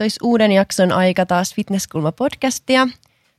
Se olisi uuden jakson aika taas Fitnesskulma-podcastia.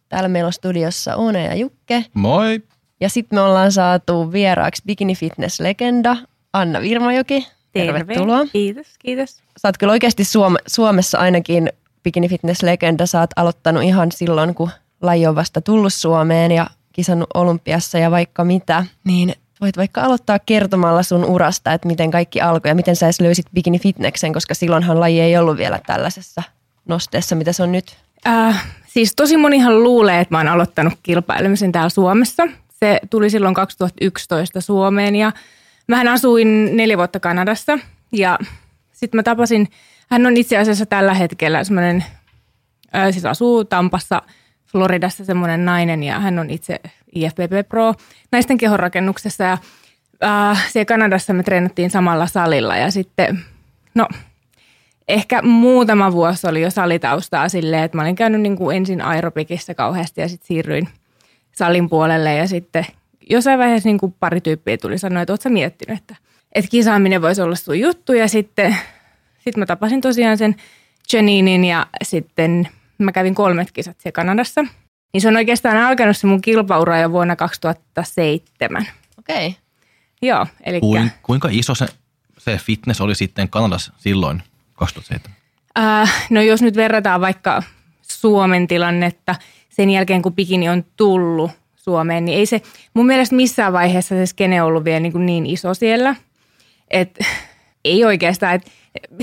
Täällä meillä on studiossa Oone ja Jukke. Moi! Ja sitten me ollaan saatu vieraaksi Bikini Fitness-legenda Anna Virmajoki. Terve. Tervetuloa. Kiitos, kiitos. Sä oot kyllä oikeasti Suom- Suomessa ainakin Bikini Fitness-legenda. Sä oot aloittanut ihan silloin, kun laji on vasta tullut Suomeen ja kisannut olympiassa ja vaikka mitä. Niin voit vaikka aloittaa kertomalla sun urasta, että miten kaikki alkoi ja miten sä edes löysit Bikini Fitnessen, koska silloinhan laji ei ollut vielä tällaisessa nosteessa, mitä se on nyt. Äh, siis tosi monihan luulee, että mä oon aloittanut kilpailemisen täällä Suomessa. Se tuli silloin 2011 Suomeen ja mähän asuin neljä vuotta Kanadassa ja sitten mä tapasin, hän on itse asiassa tällä hetkellä semmoinen, äh, siis asuu Tampassa, Floridassa semmoinen nainen ja hän on itse IFBB Pro naisten kehonrakennuksessa ja äh, siellä Kanadassa me treenattiin samalla salilla ja sitten, no ehkä muutama vuosi oli jo salitaustaa silleen, että mä olin käynyt niin kuin ensin aerobikissa kauheasti ja sitten siirryin salin puolelle ja sitten jossain vaiheessa niin kuin pari tyyppiä tuli sanoa, että ootko miettinyt, että, että kisaaminen voisi olla sun juttu ja sitten sit mä tapasin tosiaan sen Janinin ja sitten mä kävin kolmet kisat siellä Kanadassa. Niin se on oikeastaan alkanut se mun kilpaura jo vuonna 2007. Okei. Okay. Joo, eli Kuin, kuinka iso se, se fitness oli sitten Kanadassa silloin 2007? Äh, no jos nyt verrataan vaikka Suomen tilannetta sen jälkeen, kun bikini on tullut Suomeen, niin ei se mun mielestä missään vaiheessa se skene ollut vielä niin, kuin niin iso siellä. Et, ei oikeastaan, että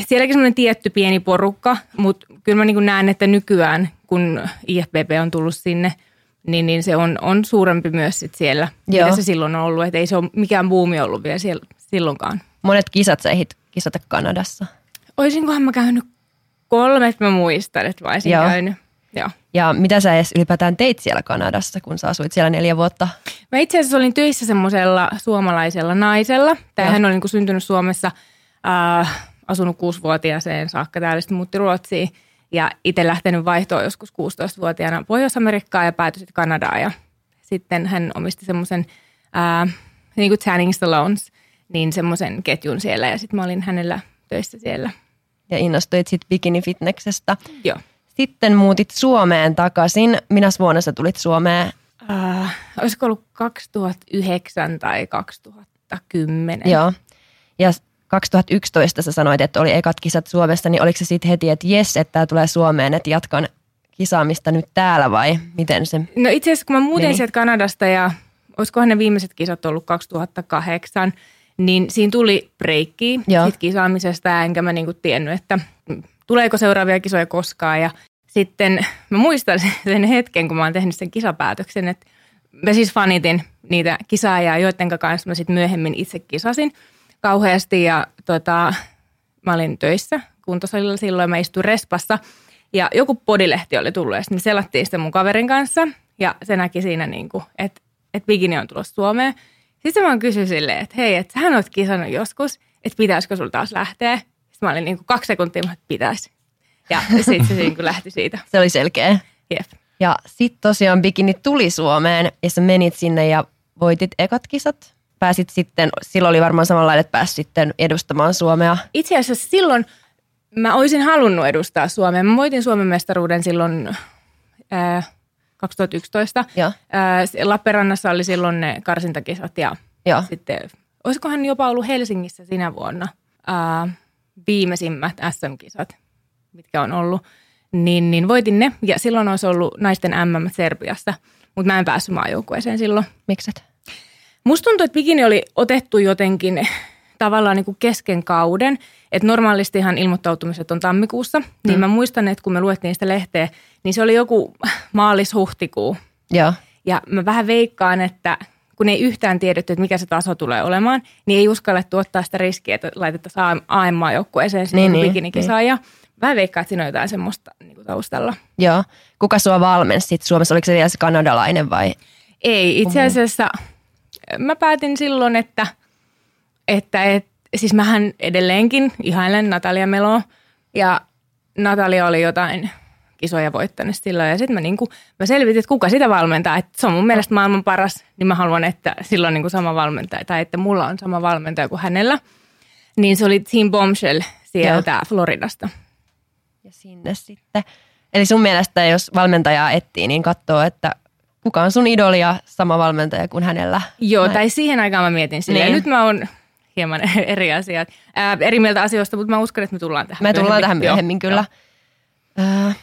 sielläkin semmoinen tietty pieni porukka, mutta kyllä mä niin näen, että nykyään, kun IFBB on tullut sinne, niin, niin se on, on suurempi myös sit siellä, Joo. mitä se silloin on ollut. Että ei se ole mikään buumi ollut vielä siellä, silloinkaan. Monet kisat sä ehdit kisata Kanadassa. Oisinkohan mä käynyt kolmet, mä muistan, että mä olisin Joo. käynyt. Joo. Ja mitä sä edes ylipäätään teit siellä Kanadassa, kun sä asuit siellä neljä vuotta? Mä itse asiassa olin töissä semmoisella suomalaisella naisella. Tämähän oli niin syntynyt Suomessa, äh, asunut kuusivuotiaaseen saakka täällä, sitten muutti Ruotsiin. Ja itse lähtenyt vaihtoon joskus 16-vuotiaana Pohjois-Amerikkaan ja päätyi sitten Kanadaan. Ja sitten hän omisti semmoisen, äh, niin kuin Tanning Salones, niin semmoisen ketjun siellä. Ja sitten mä olin hänellä töissä siellä. Ja innostuit sitten bikini-fitneksestä. Joo. Sitten muutit Suomeen takaisin. Minä vuonna sä tulit Suomeen? Uh, olisiko ollut 2009 tai 2010? Joo. Ja 2011 sä sanoit, että oli ekat kisat Suomessa, niin oliko se sitten heti, että jes, että tämä tulee Suomeen, että jatkan kisaamista nyt täällä vai miten se No itse asiassa kun mä muutin sieltä Kanadasta ja olisikohan ne viimeiset kisat ollut 2008, niin siinä tuli breikki sit kisaamisesta, enkä mä niinku tiennyt, että tuleeko seuraavia kisoja koskaan. Ja sitten mä muistan sen hetken, kun mä oon tehnyt sen kisapäätöksen, että mä siis fanitin niitä kisaajia, joiden kanssa mä sitten myöhemmin itse kisasin kauheasti. Ja tota, mä olin töissä kuntosalilla silloin, mä istuin respassa. Ja joku podilehti oli tullut ja sitten selattiin sitä mun kaverin kanssa. Ja se näki siinä, niin kuin, että, että bikini on tulossa Suomeen. Sitten mä kysyin silleen, että hei, että sähän oot kisannut joskus, että pitäisikö sulla taas lähteä. Sitten mä olin niin kuin kaksi sekuntia, että pitäisi. Ja sitten se niin kuin lähti siitä. Se oli selkeä. Jep. Ja sitten tosiaan bikini tuli Suomeen ja sä menit sinne ja voitit ekat kisat. Pääsit sitten, silloin oli varmaan samanlainen, että pääsit sitten edustamaan Suomea. Itse asiassa silloin mä olisin halunnut edustaa Suomea. Mä voitin Suomen mestaruuden silloin ää, 2011. Ää, Lappeenrannassa oli silloin ne karsintakisat ja ja sitten olisikohan jopa ollut Helsingissä sinä vuonna ää, viimeisimmät SM-kisat, mitkä on ollut, niin, niin voitin ne. Ja silloin olisi ollut naisten MM Serbiassa, mutta mä en päässyt maajoukkueeseen silloin. Mikset? Musta tuntuu, että bikini oli otettu jotenkin tavallaan niin kuin kesken kauden. Että normaalistihan ilmoittautumiset on tammikuussa. Niin mm. Mä muistan, että kun me luettiin sitä lehteä, niin se oli joku maalis-huhtikuu. Ja. Ja mä vähän veikkaan, että kun ei yhtään tiedetty, että mikä se taso tulee olemaan, niin ei uskallettu ottaa sitä riskiä, että laitetaan AM-joukkueeseen niin, niin, bikinikisaan. Niin. Ja vähän veikkaa, että siinä on jotain semmoista niin kuin taustalla. Joo. Kuka sua valmensi sitten Suomessa? Oliko se vielä se kanadalainen vai? Ei, itse asiassa mä päätin silloin, että, että et, siis mähän edelleenkin ihailen Natalia Meloa ja Natalia oli jotain kisoja voittanut silloin. Ja sitten mä, niinku, mä selvitin, että kuka sitä valmentaa. Että se on mun mielestä maailman paras, niin mä haluan, että silloin niinku sama valmentaja, tai että mulla on sama valmentaja kuin hänellä. Niin se oli Team Bombshell sieltä Joo. Floridasta. ja sinne sitten. Eli sun mielestä, jos valmentajaa etsii, niin katsoo, että kuka on sun idoli ja sama valmentaja kuin hänellä. Joo, Näin. tai siihen aikaan mä mietin silleen. Niin. Nyt mä oon hieman eri asiat, ää, eri mieltä asioista, mutta mä uskon, että me tullaan tähän Me tullaan tähän myöhemmin Joo, kyllä. Joo. Äh,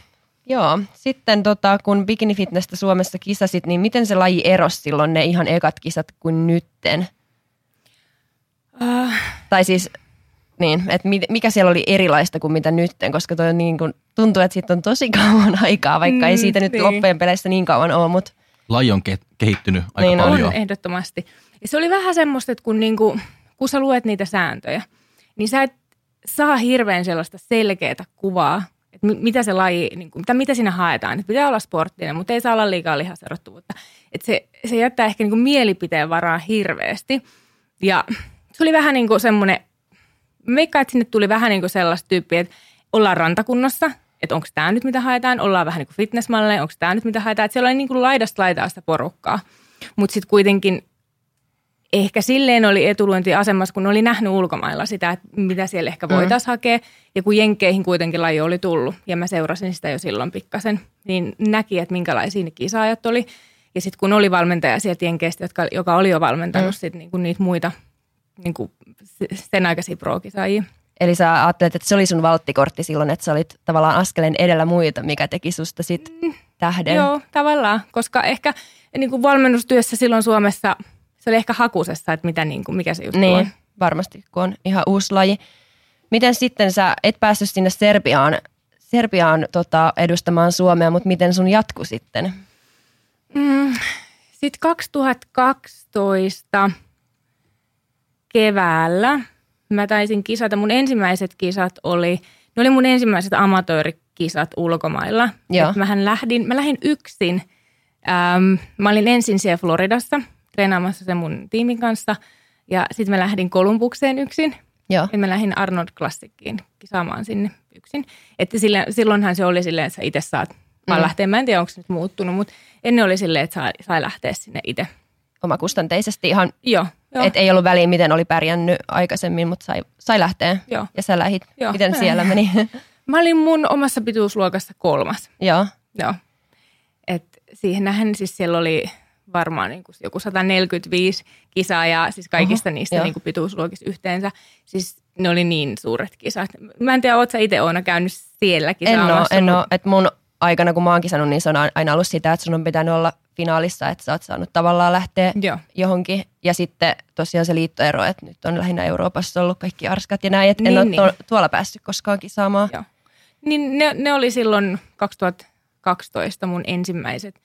joo. Sitten tota, kun bikini fitnessä Suomessa kisasit, niin miten se laji erosi silloin ne ihan ekat kisat kuin nytten? Äh, Tai siis, niin, että mikä siellä oli erilaista kuin mitä nytten, koska toi on niin kuin, tuntuu, että siitä on tosi kauan aikaa, vaikka ei Mm, siitä nyt niin. loppujen peleissä niin kauan ole, mutta Laji on ke- kehittynyt aika Niin on. paljon. on ehdottomasti. Ja se oli vähän semmoista, että kun, niinku, kun sä luet niitä sääntöjä, niin sä et saa hirveän sellaista selkeää kuvaa, että mi- mitä se laji, niinku, mitä, mitä siinä haetaan. Että pitää olla sporttinen, mutta ei saa olla liikaa lihaserottuvuutta. Että se, se jättää ehkä niinku mielipiteen varaa hirveästi. Ja se oli vähän niin kuin semmoinen, meikkaan, että sinne tuli vähän niin kuin sellaista tyyppiä, että ollaan rantakunnossa, että onko tämä nyt mitä haetaan, ollaan vähän niin kuin fitnessmalleja, onko tämä nyt mitä haetaan, että siellä oli niin kuin laidasta laitaa sitä porukkaa. Mutta sitten kuitenkin ehkä silleen oli etulyöntiasemassa, kun oli nähnyt ulkomailla sitä, että mitä siellä ehkä voitaisiin mm. hakea. Ja kun Jenkkeihin kuitenkin laji oli tullut, ja mä seurasin sitä jo silloin pikkasen, niin näki, että minkälaisia ne kisaajat oli. Ja sitten kun oli valmentaja sieltä Jenkeistä, jotka, joka oli jo valmentanut mm. sit niinku niitä muita niinku sen aikaisia pro-kisaajia. Eli sä ajattelet, että se oli sun valttikortti silloin, että sä olit tavallaan askeleen edellä muita, mikä teki susta sit tähden. Joo, tavallaan, koska ehkä niin kuin valmennustyössä silloin Suomessa se oli ehkä hakusessa, että mitä, niin kuin, mikä se juttu Niin, on. varmasti, kun on ihan uusi laji. Miten sitten sä et päässyt sinne Serbiaan, Serbiaan tota, edustamaan Suomea, mutta miten sun jatku sitten? Mm, Sitten 2012 keväällä mä taisin kisata. Mun ensimmäiset kisat oli, ne oli mun ensimmäiset amatöörikisat ulkomailla. Joo. Et mähän lähdin, mä lähdin yksin. Ähm, mä olin ensin siellä Floridassa treenaamassa sen mun tiimin kanssa. Ja sitten mä lähdin Kolumbukseen yksin. Joo, Ja mä lähdin Arnold Classiciin kisaamaan sinne yksin. Että sillä, silloinhan se oli silleen, että sä itse saat vaan Mm. lähteä. Mä en tiedä, onko se nyt muuttunut, mutta ennen oli silleen, että sai, sai lähteä sinne itse. omakustanteisesti ihan, Joo, joo. että ei ollut väliä, miten oli pärjännyt aikaisemmin, mutta sai, sai lähteä. Joo. Ja sä lähit. Joo. Miten Mä siellä meni? Mä olin mun omassa pituusluokassa kolmas. Joo, Joo. Et siihen nähden siis siellä oli varmaan niin kuin joku 145 kisaajaa, siis kaikista Oho, niistä niin kuin pituusluokissa yhteensä. Siis ne oli niin suuret kisat. Mä en tiedä, oot sä itse Oona käynyt siellä en kisaamassa? oo, en oo. Et mun aikana, kun mä oon kisannut, niin se on aina ollut sitä, että sun on pitänyt olla finaalissa, että sä oot saanut tavallaan lähteä Joo. johonkin. Ja sitten tosiaan se liittoero, että nyt on lähinnä Euroopassa ollut kaikki arskat ja näin, että en Niin, ole niin. tuo- tuolla päässyt koskaan kisaamaan. Joo. Niin ne, ne oli silloin 2012 mun ensimmäiset,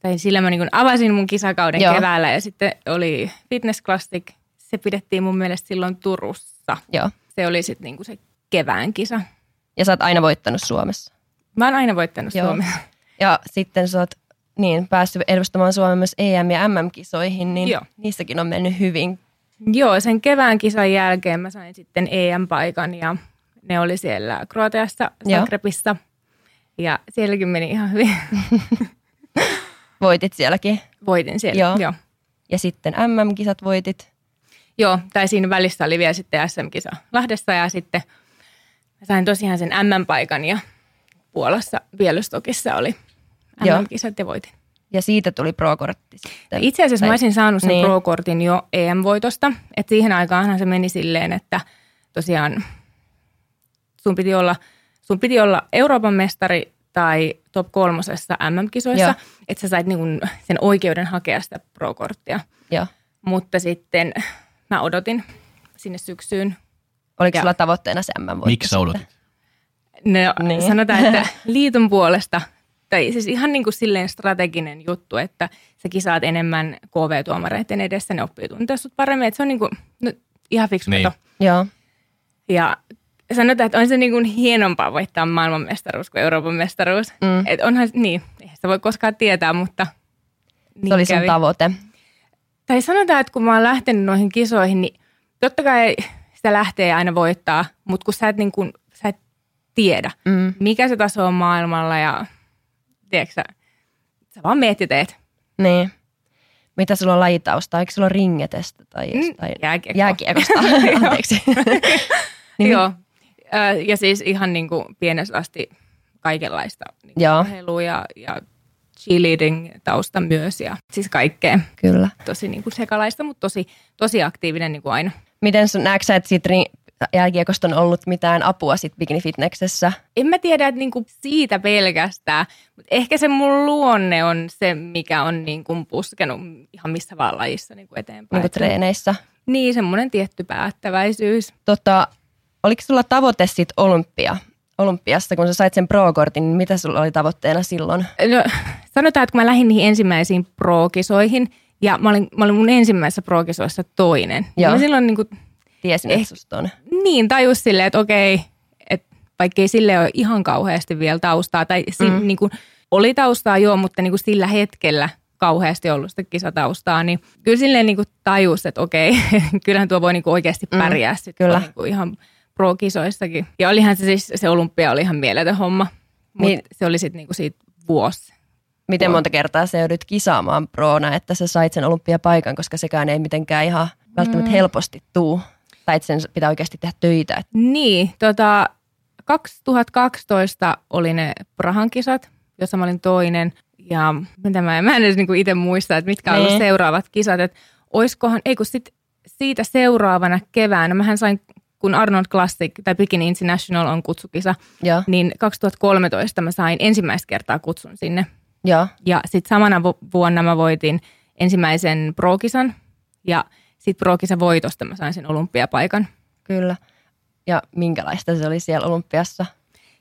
tai sillä mä niin avasin mun kisakauden Joo. Keväällä ja sitten oli Fitness Classic. Se pidettiin mun mielestä silloin Turussa. Joo. Se oli sitten niin se kevään kisa. Ja sä oot aina voittanut Suomessa. Mä oon aina voittanut Joo. Suomea. Ja sitten sä oot niin, päässyt edustamaan Suomea myös EM- ja MM-kisoihin, niin Joo. niissäkin on mennyt hyvin. Joo, sen kevään kisan jälkeen mä sain sitten EM-paikan ja ne oli siellä Kroatiassa. Zagrebissa. Ja sielläkin meni ihan hyvin. Voitit sielläkin. Voitin siellä. Joo. Joo. Ja sitten MM-kisat voitit. Joo, tai siinä välissä oli vielä sitten SM-kisa Lahdessa ja sitten mä sain tosiaan sen MM-paikan ja Puolassa Bielostokissa oli. MM-kisat ja voitin. Ja siitä tuli pro-kortti sitten. Itse asiassa Tai- mä olisin saanut sen niin. pro-kortin jo EM-voitosta. että siihen aikaanhan se meni silleen, että tosiaan sun piti olla, sun piti olla Euroopan mestari tai top kolmosessa MM-kisoissa, että sä sait niin sen oikeuden hakea sitä pro-korttia. Joo. Mutta sitten mä odotin sinne syksyyn. Oliko Ja- sulla tavoitteena se MM-voitto? Miksi sä odotit? No, niin. sanotaan, että liiton puolesta, tai siis ihan niin kuin silleen strateginen juttu, että sä kisaat enemmän KV-tuomareiden edessä, ne oppii tuntea sut paremmin, että se on niin kuin, no, ihan fiksu Niin. Joo. Ja sanotaan, että on se niin kuin hienompaa voittaa maailmanmestaruus kuin Euroopan mestaruus. Mm. Mm. Et onhan, niin, eihän sitä voi koskaan tietää, mutta niin Se oli sun kävi. tavoite. Tai sanotaan, että kun mä oon lähtenyt noihin kisoihin, niin totta kai sitä lähtee aina voittaa, mutta kun sä et, niin kuin, sä et tiedä, Mm. mikä se taso on maailmalla ja tiedätkö sä, sä vaan meet ja teet. Niin. Mitä sulla on lajitausta? Eikö sulla ole ringetestä tai Mm, jostain? jääkiekko. Jääkiekosta. Anteeksi. Niin, Joo. Ja siis ihan niin kuin pienestä asti kaikenlaista niin urheilua ja, ja cheerleading tausta myös ja siis kaikkea. Kyllä. Tosi niin kuin sekalaista, mutta tosi, tosi aktiivinen niin kuin aina. Miten sun näetkö sä, että siitä jälkiekosta on ollut mitään apua sit bikini fitneksessä? En mä tiedä, että niin kuin siitä pelkästään, mutta ehkä se mun luonne on se, mikä on niin kuin puskenut ihan missä vaan lajissa niin kuin eteenpäin. Niin treeneissä? Niin, semmoinen tietty päättäväisyys. Tota, oliko sulla tavoite sit olympia? Olympiassa, kun sä sait sen pro-kortin, niin mitä sulla oli tavoitteena silloin? No, sanotaan, että kun mä lähdin niihin ensimmäisiin pro-kisoihin, ja mä olin, mä olin mun ensimmäisessä pro-kisoissa toinen. niin Joo. Mä silloin niin, kuin, Tiesin, Eh- että susta on. niin tajus silleen, että okei, että vaikkei sille ole ihan kauheasti vielä taustaa, tai si, Mm. niin kuin, oli taustaa joo, mutta niin kuin sillä hetkellä kauheasti ollut sitä kisataustaa, niin kyllä silleen niin kuin tajus, että okei, kyllähän tuo voi niin kuin oikeasti Mm, pärjää sitten kyllä. niin kuin ihan pro-kisoissakin. Ja olihan se siis, se olympia oli ihan mieletön homma, mutta Niin. se oli sitten niin kuin siitä vuosi. Miten monta kertaa sä joudut kisaamaan proona, että sä sait sen olympiapaikan, koska sekään ei mitenkään ihan välttämättä Mm. helposti tuu. Tai että sen pitää oikeasti tehdä töitä. Niin, tota, 2012 oli ne Prahan kisat, jossa mä olin toinen. Ja mitä mä, mä en edes niinku itse muista, että mitkä ollut Niin. seuraavat kisat. Että oiskohan, ei kun sit siitä seuraavana keväänä, mähän sain, kun Arnold Classic tai Bikini International on kutsukisa, Joo, niin 2013 mä sain ensimmäistä kertaa kutsun sinne. joo, Ja sitten samana vu- vuonna mä voitin ensimmäisen pro-kisan ja sitten pro-kisan voitosta mä sain sen olympiapaikan. kyllä. Ja minkälaista se oli siellä olympiassa?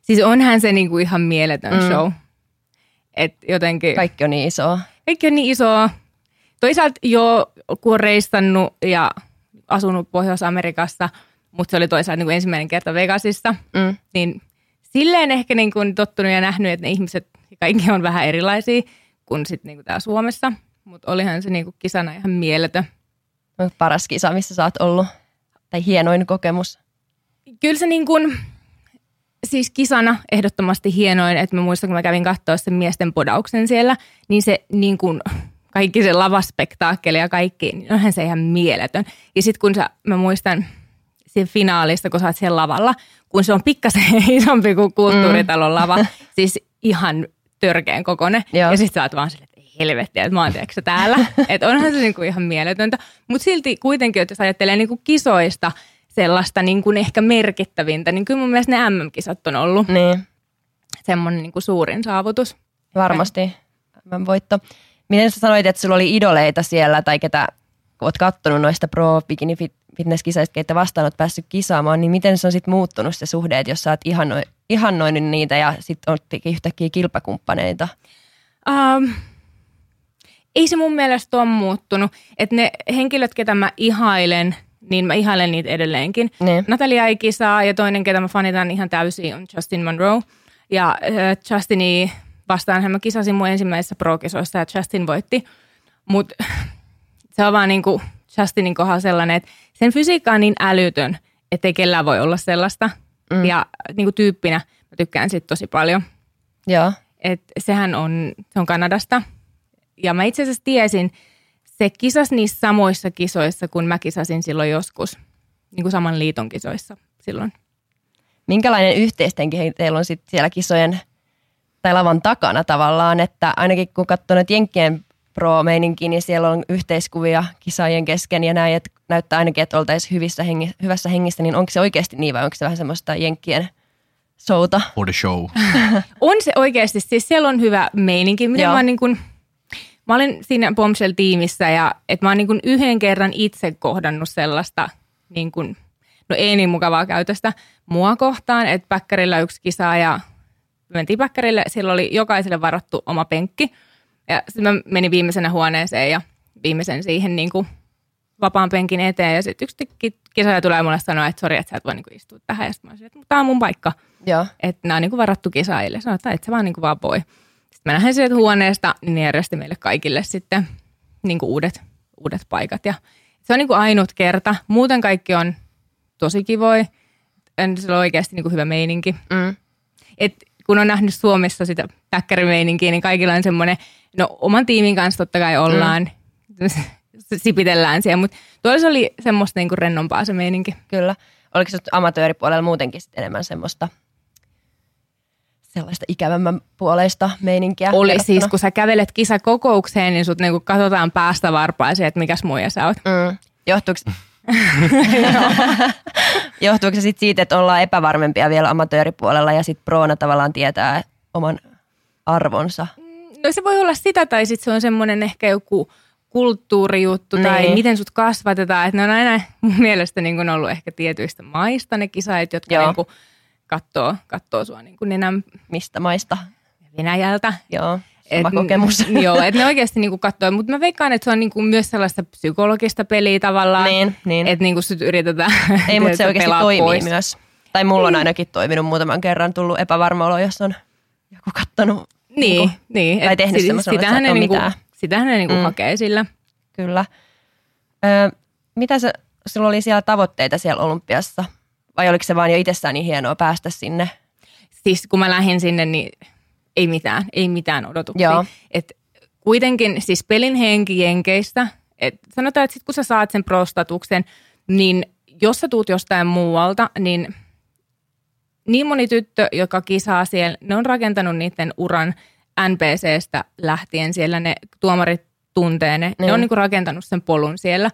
Siis onhan se niinku ihan mieletön Mm. show. Et jotenkin, Kaikki. On niin isoa. kaikki on niin isoa. Toisaalta jo kun on reissannut ja asunut Pohjois-Amerikassa, mutta se oli toisaalta niinku ensimmäinen kerta Vegasissa, Mm. niin silleen ehkä niinku tottunut ja nähnyt, että ne ihmiset kaikki on vähän erilaisia kuin sitten niinku täällä Suomessa. Mutta olihan se niinku kisana ihan mieletön. Paras kisa, missä sä oot ollut. Tai hienoin kokemus. Kyllä se niin kuin, siis kisana ehdottomasti hienoin, että mä muistan, kun mä kävin katsoa sen miesten podauksen siellä, niin se niin kuin, kaikki se lavaspektaakkeli ja kaikki, niin onhan se ihan mieletön. Ja sitten kun sä, mä muistan siinä finaalista, kun sä oot siellä lavalla, kun se on pikkasen isompi kuin kulttuuritalon lava, siis ihan törkeän kokonen. Joo. Ja sitten sä oot vaan silleen, että ei helvetti, että mä oon tiedätkö, täällä. että onhan se niinku ihan mieletöntä. Mutta silti kuitenkin, että jos ajattelee niinku kisoista sellaista niinku ehkä merkittävintä, niin kyllä mun mielestä ne MM-kisat on ollut Niin, semmoinen niinku suurin saavutus. varmasti. Mä voitto. Miten sä sanoit, että sulla oli idoleita siellä tai ketä oot kattonut noista pro bikini fit, fitnesskisaista, keitä vastaan oot päässyt kisaamaan, niin miten se on sitten muuttunut se suhde, että jos sä oot ihannoi, ihannoinut niitä ja sitten oottekin yhtäkkiä kilpakumppaneita? Um, ei se mun mielestä ole muuttunut. Että ne henkilöt, ketä mä ihailen, niin mä ihailen niitä edelleenkin. Niin. Natalia ei kisaa ja toinen, ketä mä fanitan ihan täysin, on Justin Monroe. Ja äh, Justini vastaan mä kisasin mun ensimmäisessä pro-kisoissa ja Justin voitti. Mutta se on vaan niinku Justinin kohdalla sellainen, että sen fysiikka on niin älytön, että ei kellään voi olla sellaista. Mm. Ja niinku tyyppinä mä tykkään siitä tosi paljon. Joo, Et sehän on, se on Kanadasta. Ja mä itse asiassa tiesin, se kisas niissä samoissa kisoissa, kun mä kisasin silloin joskus. Niin kuin saman liiton kisoissa silloin. minkälainen yhteistenkin teillä on sitten siellä kisojen tai lavan takana tavallaan, että ainakin kun katsoo nyt Jenkkien pro-meininkiä, niin siellä on yhteiskuvia kisaajien kesken ja näin, että näyttää ainakin, että oltaisiin hyvissä hengi, hyvässä hengissä, niin onko se oikeasti niin vai onko se vähän semmoista Jenkkien showta? For the show. On se oikeasti, siis siellä on hyvä meininki. Miten Joo. mä, oon niin kun, mä olin siinä Bombshell-tiimissä ja että mä oon niin yhden kerran itse kohdannut sellaista niin kun, no ei niin mukavaa käytöstä mua kohtaan, että päkkärillä yksi kisa ja mentiin päkkärille, siellä oli jokaiselle varattu oma penkki. Ja sitten mä menin viimeisenä huoneeseen ja viimeisen siihen niin kuin vapaan penkin eteen. Ja sitten yksi ki- kisaaja tulee mulle sanoa, että sori, että sä et voi niin kuin istua tähän. Ja sitten mä olisin, että tämä on mun paikka. Joo, Että nämä on niin kuin varattu kisaajille. Sanoin, että et sä vaan niin kuin vaan voi. Mä lähdin sieltä huoneesta, niin ne järjesti meille kaikille sitten niin kuin uudet, uudet paikat. Ja se on niin kuin ainut kerta. Muuten kaikki on tosi kivoi. Se on oikeasti niin kuin hyvä meininki mm. et kun on nähnyt Suomessa sitä päkkärimeininkiä, niin kaikilla on semmoinen, no oman tiimin kanssa totta kai ollaan, mm. sipitellään siellä, mutta tuolla oli semmoista niinku rennompaa se meininki. kyllä. oliko se amatööripuolella muutenkin enemmän semmoista sellaista ikävämmän puoleista meininkiä? Oli verrattuna? siis, kun sä kävelet kisakokoukseen, niin sut niinku katsotaan päästä varpaisiin, että mikäs muija sä oot. Mm. Johtuuko, johtuuko se sit siitä, että ollaan epävarmempia vielä amatööripuolella ja sitten proona tavallaan tietää oman arvonsa? No se voi olla sitä, tai sitten se on semmoinen ehkä joku kulttuurijuttu niin. tai miten sut kasvatetaan. Että ne on aina mun mielestä niin ollut ehkä tietyistä maista ne kisaajat, jotka Joo. niin kuin katsoo, katsoo sua niin kuin nenän Mistä maista? Venäjältä. Joo, sama Et- kokemus. Joo, että ne oikeasti niinku katsoo. Mutta mä veikkaan, että se on niinku myös sellaista psykologista peliä tavallaan. Niin, niin. Että niinku sit yritetään Ei, mutta se oikeasti toimii pois. myös. Tai mulla on ainakin toiminut muutaman kerran, tullut epävarma olo, jos on joku kattonut. Niin, Niinku, niin. tai tehnyt sit- semmoisen, että et niinku, mitään. sitähän ne niinku Mm. hakee sillä. Kyllä. Öö, mitä se, sulla oli siellä tavoitteita siellä olympiassa? Vai oliko se vaan jo itsessään niin hienoa päästä sinne? Siis kun mä lähdin sinne, niin ei mitään, ei mitään odotuksia. Joo. Et kuitenkin siis pelin henki jenkeistä, et sanotaan, että sit kun sä saat sen prostatuksen, niin jos sä tuut jostain muualta, niin niin moni tyttö, joka kisaa siellä, ne on rakentanut niiden uran NPCstä lähtien siellä, ne tuomarit tuntee ne, ne Niin. on niinku rakentanut sen polun siellä,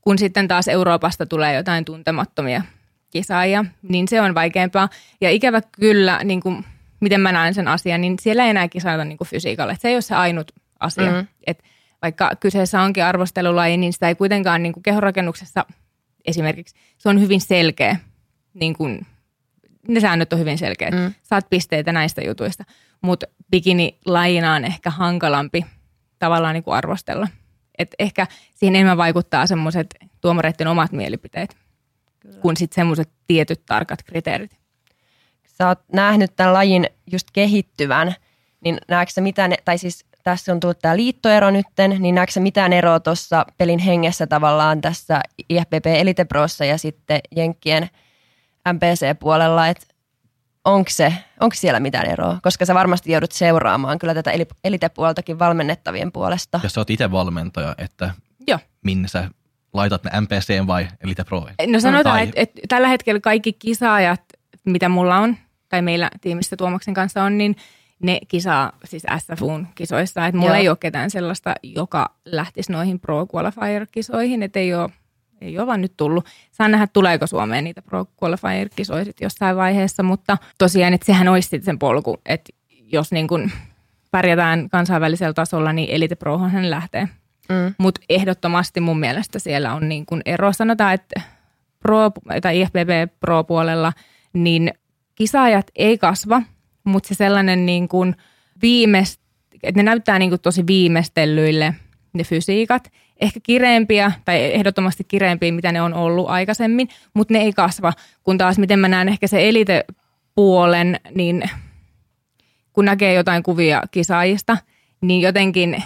kun sitten taas Euroopasta tulee jotain tuntemattomia kisaajia, niin se on vaikeampaa. Ja ikävä kyllä, niin kuin, miten mä näen sen asian, niin siellä ei enää kisata niin kuin fysiikalla. Et se ei ole se ainut asia. Mhm. Mm. Et vaikka kyseessä onkin arvostelulaji, niin sitä ei kuitenkaan niin kuin kehorakennuksessa esimerkiksi, se on hyvin selkeä. Niin kuin, ne säännöt on hyvin selkeät. Mm. Saat pisteitä näistä jutuista. Mutta bikini-lajina on ehkä hankalampi tavallaan niin kuin arvostella. Et ehkä siihen enemmän vaikuttaa semmoiset tuomareiden omat mielipiteet, Kyllä. kuin sitten semmoiset tietyt tarkat kriteerit. Sä oot nähnyt tämän lajin just kehittyvän, niin näetkö sä mitään, tai siis tässä on tullut tämä liittoero nytten, niin näetkö sä mitään eroa tuossa pelin hengessä tavallaan tässä IFBB Elite Prossa ja sitten Jenkkien MPC-puolella, että onko, se, onko siellä mitään eroa? Koska sä varmasti joudut seuraamaan kyllä tätä eli- Elite-puoltakin valmennettavien puolesta. Jos sä oot itse valmentaja, että Joo. minne sä laitat ne MPC vai Elite Pro? No sanotaan, Tai- että, että tällä hetkellä kaikki kisaajat, mitä mulla on, tai meillä tiimissä Tuomaksen kanssa on, niin ne kisaa siis SFUn kisoissa. Että mulla Joo. ei ole ketään sellaista, joka lähtisi noihin Pro Qualifier-kisoihin, että ei ole, ei ole vaan nyt tullut. Saa nähdä, tuleeko Suomeen niitä Pro Qualifier-kisoja jossain vaiheessa, mutta tosiaan, että sehän olisi sitten sen polku, että jos niin kun pärjätään kansainvälisellä tasolla, niin Elite Prohan hän lähtee. Mm. Mutta ehdottomasti mun mielestä siellä on niin kuin ero. Sanotaan, että pro, tai IFBB Pro-puolella, niin kisaajat ei kasva, mutta se sellainen niin kuin viimeist, että ne näyttää niin kuin tosi viimeistellyille ne fysiikat. Ehkä kireempiä tai ehdottomasti kireempiä, mitä ne on ollut aikaisemmin, mutta ne ei kasva. Kun taas miten mä näen ehkä se elite-puolen, niin kun näkee jotain kuvia kisaajista, niin jotenkin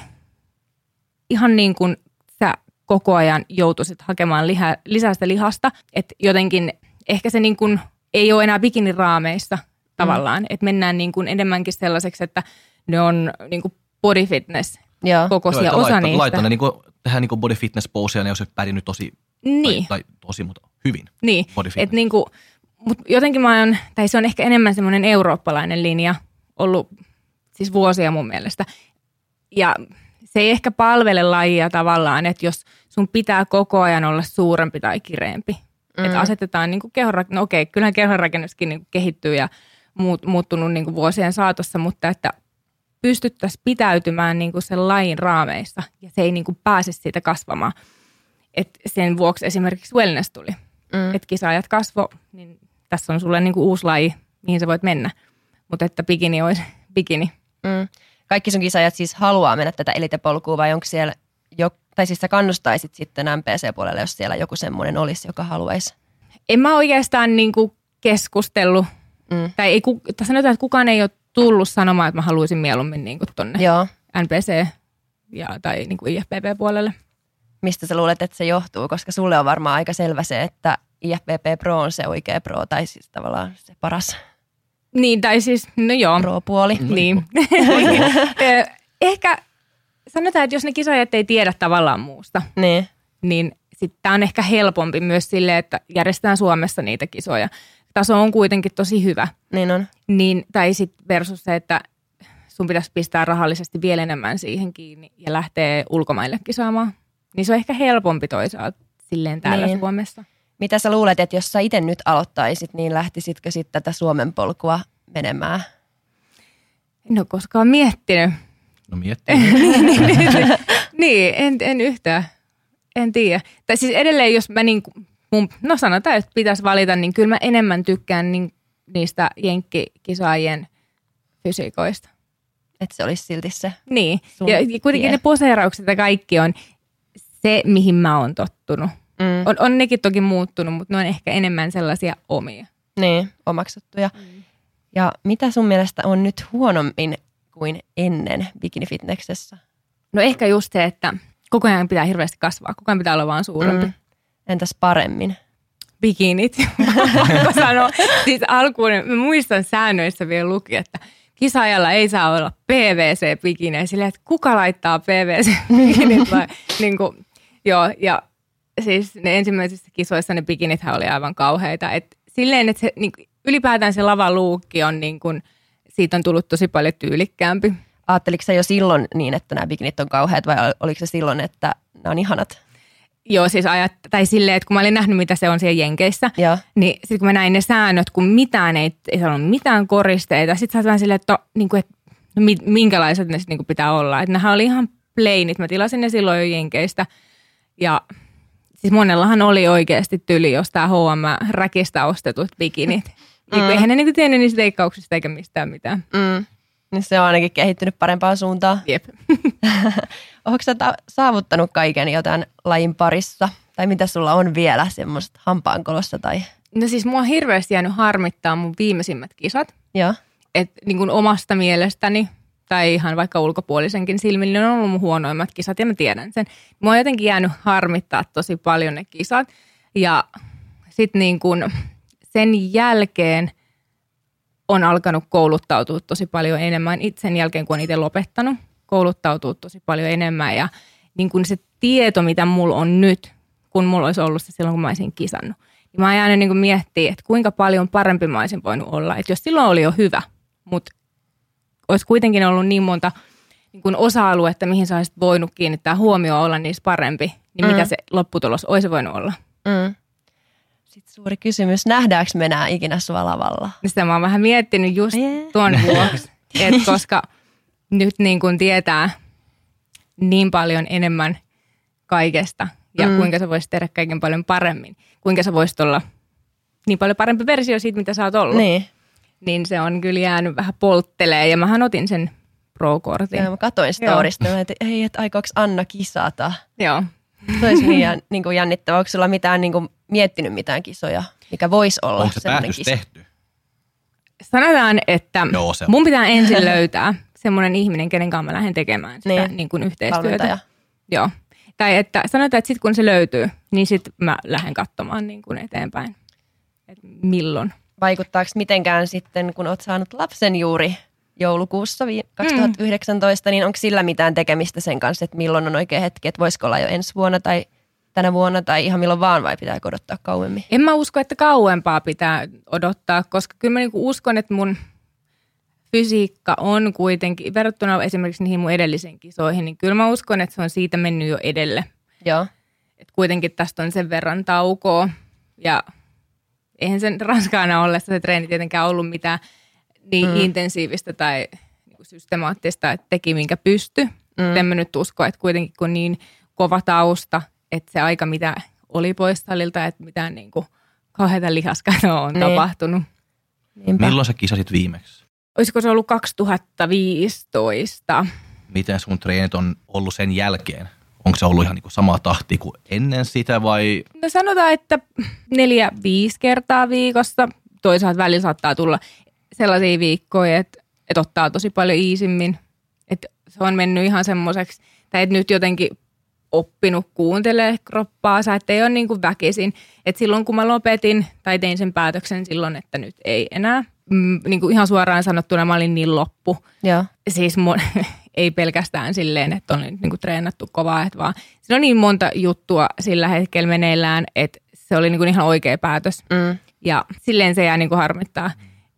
ihan niin kuin sä koko ajan joutuisit hakemaan liha, lisää sitä lihasta, että jotenkin ehkä se niin kuin ei ole enää bikiniraameissa tavallaan, mm. että mennään niin kuin enemmänkin sellaiseksi, että ne on niin kuin body fitness Joo. kokoisia että osa laittaa, niistä. Laittaa ne niinku, tehdään niinku body fitness poseja, ne olisi pärjännyt tosi, Niin. tai, tai tosi, mutta hyvin. Niin, Body fitness. että niinku, mut jotenkin mä oon, tai se on ehkä enemmän semmoinen eurooppalainen linja ollut siis vuosia mun mielestä. Ja se ei ehkä palvele lajia tavallaan, että jos sun pitää koko ajan olla suurempi tai kireempi. Mm. Että asetetaan niinku kehonrakennus, no okei, kyllähän kehonrakennuskin niinku kehittyy ja muut, muuttunut niinku vuosien saatossa, mutta että pystyttäisiin pitäytymään niinku sen lajin raameissa ja se ei niinku pääse siitä kasvamaan. Et sen vuoksi esimerkiksi wellness tuli. Mm. Että kisaajat kasvo, niin tässä on sulle niinku uusi laji, mihin sä voit mennä. Mutta että bikini olisi bikini. Mm. Kaikki sun kisaajat siis haluaa mennä tätä elitepolkua vai onko siellä jo, tai siis sä kannustaisit sitten MPC-puolelle, jos siellä joku semmoinen olisi, joka haluaisi. En mä oikeastaan niinku keskustellut, Mm. tai, ei, tai sanotaan, että kukaan ei ole tullut sanomaan, että mä haluaisin mieluummin niinku tonne Joo. NPC ja, tai niinku IFPP-puolelle. Mistä sä luulet, että se johtuu? Koska sulle on varmaan aika selvä se, että IFBB Pro on se oikea pro, tai siis tavallaan se paras Niin, tai siis, no joo. pro-puoli. Niin. Ö, Ehkä sanotaan, että jos ne kisaajat ei tiedä tavallaan muusta, Niin. niin sitten tämä on ehkä helpompi myös sille, että järjestetään Suomessa niitä kisoja. Taso on kuitenkin tosi hyvä. Niin on. Niin, tai sitten versus se, että sun pitäisi pistää rahallisesti vielä enemmän siihen kiinni ja lähtee ulkomaille kisaamaan. Niin se on ehkä helpompi toisaalta silleen täällä Niin. Suomessa. Mitä sä luulet, että jos sä itse nyt aloittaisit, niin lähtisitkö sitten tätä Suomen polkua menemään? En ole koskaan miettinyt. No miettii. niin, en, en yhtään. En tiedä. Tai siis edelleen, jos mä niin, mun, no sanotaan, että pitäisi valita, niin kyllä mä enemmän tykkään niin, niistä jenkkikisaajien fysiikoista. Että se olisi silti se. Niin, ja kuitenkin tie. ne poseeraukset ja kaikki on se, mihin mä oon tottunut. Mm. On, on nekin toki muuttunut, mutta ne on ehkä enemmän sellaisia omia. Niin, omaksuttuja. Mm. Ja mitä sun mielestä on nyt huonommin kuin ennen bikinifitneksessä? No ehkä just se, että koko ajan pitää hirveästi kasvaa, koko ajan pitää olla vaan suurempi. Mm. Entäs paremmin? bikinit. Sanoa. Siis alkuun, mä muistan säännöissä vielä luki, että kisaajalla ei saa olla PVC-bikinejä. Silleen, että kuka laittaa PVC-bikinit vai niin kuin, joo, ja siis ne ensimmäisissä kisoissa ne bikinithän oli aivan kauheita. Et silleen, että se, niin, ylipäätään se lavaluukki on niin kuin, siitä on tullut tosi paljon tyylikkäämpi. Ajatteliko sä jo silloin niin, että nämä bikinit on kauheat vai oliko se silloin, että nämä on ihanat? Joo, siis ajat, tai silleen, että kun mä olin nähnyt, mitä se on siellä Jenkeissä, Joo. Niin sitten kun mä näin ne säännöt, kun mitään ei, ei olla mitään koristeita, sitten sä oot vähän silleen, että, niin kuin, että no, mi- minkälaiset ne sit niin pitää olla. Että nehän oli ihan plainit, mä tilasin ne silloin jo Jenkeistä. Ja siis monellahan oli oikeasti tyli jostain H&M-räkistä ostetut bikinit. Mm. Niin, eihän ne niin kuin tiennyt niistä leikkauksista eikä mistään mitään. Mm. Niin se on ainakin kehittynyt parempaan suuntaan. Jep. Onko sä ta- saavuttanut kaiken jotain lajin parissa? Tai mitä sulla on vielä semmoista hampaankolossa? Tai... No siis mua on hirveästi jäänyt harmittaa mun viimeisimmät kisat. Joo. että niin kuin omasta mielestäni tai ihan vaikka ulkopuolisenkin silmin, niin ne on ollut mun huonoimmat kisat ja mä tiedän sen. Mua on jotenkin jäänyt harmittaa tosi paljon ne kisat ja sitten niin kuin sen jälkeen on alkanut kouluttautua tosi paljon enemmän. Itse sen jälkeen, kun on itse lopettanut, kouluttautua tosi paljon enemmän ja niin kuin se tieto, mitä mulla on nyt, kun mulla olisi ollut se silloin, kun mä olisin kisannut. Niin mä oon jäänyt niin miettimään, että kuinka paljon parempi mä olisin voinut olla. Että jos silloin oli jo hyvä, mutta olisi kuitenkin ollut niin monta niin kuin osa-aluetta, mihin sä olisit voinut kiinnittää huomioon olla niissä parempi, niin mm. mitä se lopputulos olisi voinut olla. Mm. Sitten suuri kysymys, nähdäänkö me enää ikinä sua lavalla? Niin Sitä mä oon vähän miettinyt just Jee. tuon vuoksi, että koska nyt niin kuin tietää niin paljon enemmän kaikesta ja mm. kuinka sä voisit tehdä kaiken paljon paremmin. Kuinka sä voisit olla niin paljon parempi versio siitä, mitä sä oot ollut. Niin. Niin se on kyllä jäänyt vähän polttelee ja mähän otin sen pro-kortin. Ja mä katsoin Joo. storista, mä että ei, että aikooko Anna kisata? Joo. Se olisi niin, jän- niin kuin jännittävää. Onko sulla mitään niin kuin, miettinyt mitään kisoja, mikä voisi olla Onko se kisa? tehty? Sanotaan, että Joo, se on. mun pitää ensin löytää semmoinen ihminen, kenen kanssa mä lähden tekemään sitä Niin. niin. Niin kuin yhteistyötä. Valmentaja. Joo. Tai että sanotaan, että sitten kun se löytyy, niin sitten mä lähden katsomaan niin kuin eteenpäin, että milloin. Vaikuttaako mitenkään sitten, kun oot saanut lapsen juuri joulukuussa vi- 2019, niin onko sillä mitään tekemistä sen kanssa, että milloin on oikea hetki, että voisiko olla jo ensi vuonna tai tänä vuonna tai ihan milloin vaan vai pitää odottaa kauemmin? En mä usko, että kauempaa pitää odottaa, koska kyllä mä niinku uskon, että mun fysiikka on kuitenkin, verrattuna esimerkiksi niihin mun edellisiin kisoihin, niin kyllä mä uskon, että se on siitä mennyt jo edelle. Joo. Et kuitenkin tästä on sen verran taukoa ja eihän sen raskaana ollessa se treeni tietenkään ollut mitään niin mm. intensiivistä tai niinku systemaattista, että teki minkä pysty. Mm. En mä nyt usko, että kuitenkin kun niin kova tausta, että se aika mitä oli pois salilta, että mitään niin kuin kauheita lihaskatoa on Niin. niin. tapahtunut. Niinpä. Milloin sä kisasit viimeksi? Olisiko se ollut 2015? Miten sun treenit on ollut sen jälkeen? Onko se ollut ihan niin samaa tahtia kuin ennen sitä vai No sanotaan, että neljä, viisi kertaa viikossa. Toisaalta välillä saattaa tulla sellaisia viikkoja, että, että ottaa tosi paljon iisimmin. Että se on mennyt ihan semmoiseksi, tai että nyt jotenkin oppinut kuuntelee kroppaansa, että ei ole niin kuin väkisin. Että silloin kun mä lopetin tai tein sen päätöksen silloin, että nyt ei enää, mm, niin kuin ihan suoraan sanottuna mä olin niin loppu. Joo. Siis mun, ei pelkästään silleen, että on niin kuin treenattu kovaa, että vaan siinä on niin monta juttua sillä hetkellä meneillään, että se oli niin kuin ihan oikea päätös. Mm. Ja silleen se jää niin kuin harmittaa,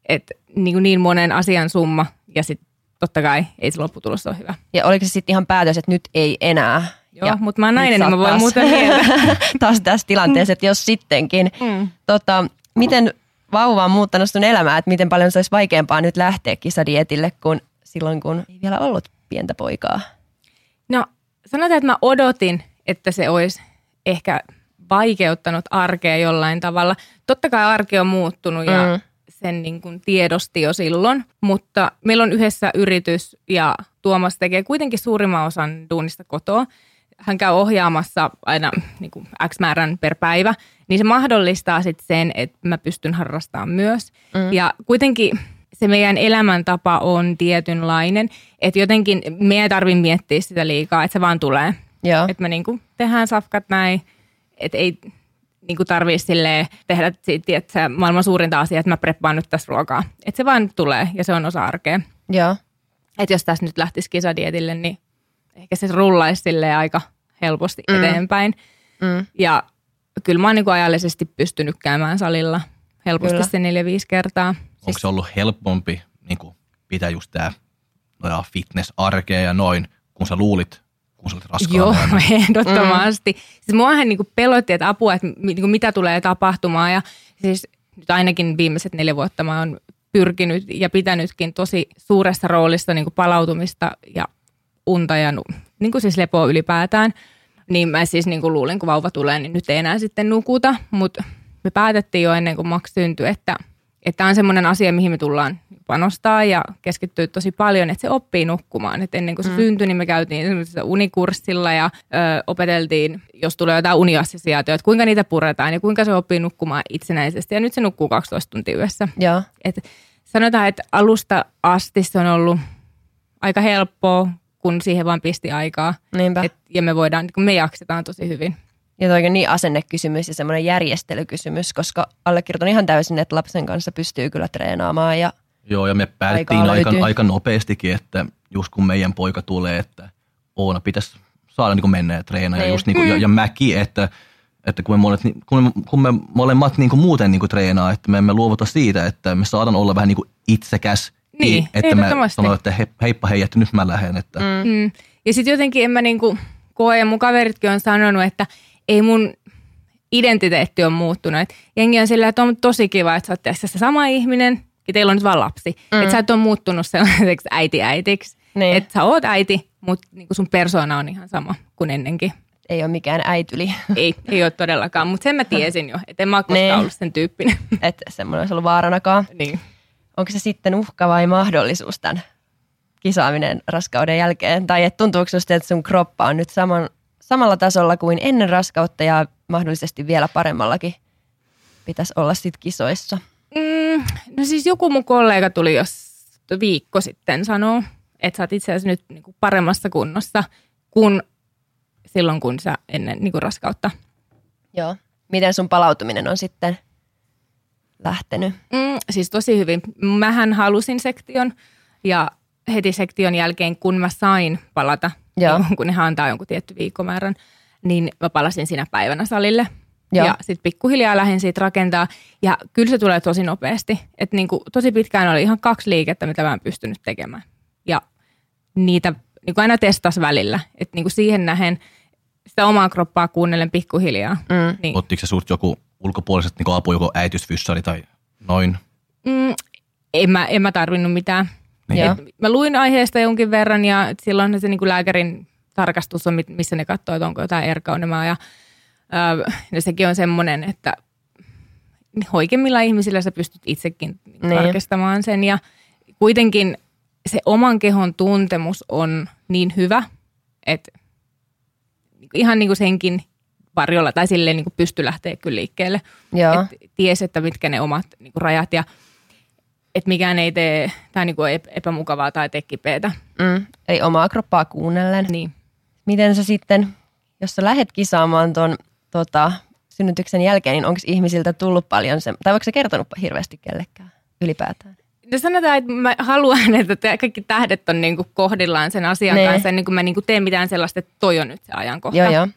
että niin, kuin niin monen asian summa ja sitten totta kai ei se lopputulos ole hyvä. Ja oliko se sitten ihan päätös, että nyt ei enää? Joo, ja mutta mä oon nainen, niin mä voin taas- muuta taas tässä tilanteessa, että jos sittenkin. Mm. Tota, miten vauva on muuttanut sun elämää, että miten paljon se olisi vaikeampaa nyt lähteä kisadietille kuin silloin, kun ei vielä ollut pientä poikaa? No sanotaan, että mä odotin, että se olisi ehkä vaikeuttanut arkea jollain tavalla. Totta kai arki on muuttunut ja Mm. sen niin kuin tiedosti jo silloin, mutta meillä on yhdessä yritys ja Tuomas tekee kuitenkin suurimman osan duunista kotoa. Hän käy ohjaamassa aina niin kuin X määrän per päivä, niin se mahdollistaa sitten sen, että mä pystyn harrastamaan myös. Mm. Ja kuitenkin se meidän elämäntapa on tietynlainen, että jotenkin me ei tarvitse miettiä sitä liikaa, että se vaan tulee. Että me niinku tehdään safkat näin, että ei niinku tarvii silleen tehdä siitä, että se maailman suurinta asia, että mä preppaan nyt tässä ruokaa. Että se vaan tulee ja se on osa arkea. Joo. Että jos tässä nyt lähtisi kisadietille, niin ehkä se rullaisi aika helposti mm. eteenpäin. Mm. Ja kyllä mä oon niinku ajallisesti pystynyt käymään salilla helposti Kyllä. se neljä-viisi kertaa. Onko se ollut helpompi niin kuin, pitää just tämä no, fitness-arkea ja noin, kun sä luulit, kun sä olit raskaana? Joo, ehdottomasti. Mm. Siis muahan niinku pelotti, että apua, että mi- niinku mitä tulee tapahtumaan. Ja siis nyt ainakin viimeiset neljä vuotta mä oon pyrkinyt ja pitänytkin tosi suuressa roolissa niinku palautumista ja unta ja nu- niinku siis lepoa ylipäätään. Niin mä siis niinku luulin, kun vauva tulee, niin nyt ei enää sitten nukuta. Mutta me päätettiin jo ennen kuin Max syntyi, että että tämä on semmoinen asia, mihin me tullaan panostaa ja keskittyä tosi paljon, että se oppii nukkumaan. Et ennen kuin se mm. syntyi, niin me käytiin unikurssilla ja ö, opeteltiin, jos tulee jotain uniassosiaatioita, että kuinka niitä puretaan ja kuinka se oppii nukkumaan itsenäisesti. Ja nyt se nukkuu 12 tuntia yössä. Joo. Et sanotaan, että alusta asti se on ollut aika helppoa, kun siihen vaan pisti aikaa. Niinpä. Et, ja me voidaan, me jaksetaan tosi hyvin. Ja toi on niin asennekysymys ja semmoinen järjestelykysymys, koska allekirjoitan ihan täysin, että lapsen kanssa pystyy kyllä treenaamaan ja Joo, ja me päätettiin aika, aika nopeastikin, että just kun meidän poika tulee, että Oona pitäisi saada niin mennä ja treenaa. Ja, Niin. just niin kuin, ja, ja mäkin, että, että kun me molemmat, kun me, kun me molemmat niin kuin muuten niin kuin treenaa, että me emme luovuta siitä, että me saadaan olla vähän niin kuin itsekäs. Niin, että me sanoin, että he, heippa hei, että nyt mä lähden. Että, mm. Mm. Ja sitten jotenkin en mä niinku koe, ja mun kaveritkin on sanonut, että ei mun identiteetti on muuttunut. Et jengi on sillä, että on tosi kiva, että sä oot tässä se sama ihminen, ja teillä on nyt vaan lapsi. Mm. Että sä et ole muuttunut sellaiseksi äiti-äitiksi. Niin. Että sä oot äiti, mutta niinku sun persoona on ihan sama kuin ennenkin. ei ole mikään äityli. Ei, ei ole todellakaan, mutta sen mä tiesin jo, että en mä koskaan Niin. ollut sen tyyppinen. että semmoinen olisi ollut vaaranakaan. niin. Onko se sitten uhka vai mahdollisuus tämän kisaaminen raskauden jälkeen? Tai et tuntuuko susta, että sun kroppa on nyt saman, samalla tasolla kuin ennen raskautta ja mahdollisesti vielä paremmallakin pitäisi olla sit kisoissa? Mm, no siis joku mun kollega tuli jos viikko sitten sanoo, että sä oot itse asiassa nyt niinku paremmassa kunnossa kuin silloin, kun sä ennen niinku raskautta. Joo. Miten sun palautuminen on sitten lähtenyt? Mm, siis tosi hyvin. Mähän halusin sektion ja heti sektion jälkeen, kun mä sain palata, Joo. niin kun ne antaa jonkun tietty viikkomäärän, niin mä palasin sinä päivänä salille. Joo. Ja sitten pikkuhiljaa lähdin siitä rakentaa. Ja kyllä se tulee tosi nopeasti. Että niinku, tosi pitkään oli ihan kaksi liikettä, mitä mä en pystynyt tekemään. Ja niitä niinku aina testas välillä. Että niinku siihen nähen sitä omaa kroppaa kuunnellen pikkuhiljaa. Mm. Niin, Ottiko se suurt joku ulkopuoliset niin apu, joko äitysfyssari tai noin? mm, en, mä, en mä tarvinnut mitään. Niin. Joo. Et mä luin aiheesta jonkin verran ja silloin se niin kuin lääkärin tarkastus on, missä ne katsoo, että onko jotain erkaunemaa. Ja, ja sekin on semmoinen, että hoikemmilla ihmisillä sä pystyt itsekin niin. Niin. tarkistamaan sen. Ja kuitenkin se oman kehon tuntemus on niin hyvä, että ihan niin kuin senkin varjolla tai silleen niin kuin pysty lähteä kyllä liikkeelle. Joo. Et ties, että mitkä ne omat niin kuin rajat ja että mikään ei tee tai niin kuin epämukavaa tai tee kipeätä. Mm. Ei omaa kroppaa kuunnellen. Niin. Miten sä sitten, jos sä lähdet kisaamaan tuon tota, synnytyksen jälkeen, niin onko ihmisiltä tullut paljon se, tai onko se kertonut hirveästi kellekään ylipäätään? No sanotaan, että mä haluan, että kaikki tähdet on niin kuin kohdillaan sen asian Ne. kanssa, ennen kuin mä niin kuin teen mitään sellaista, että toi on nyt se ajankohta. Joo, joo.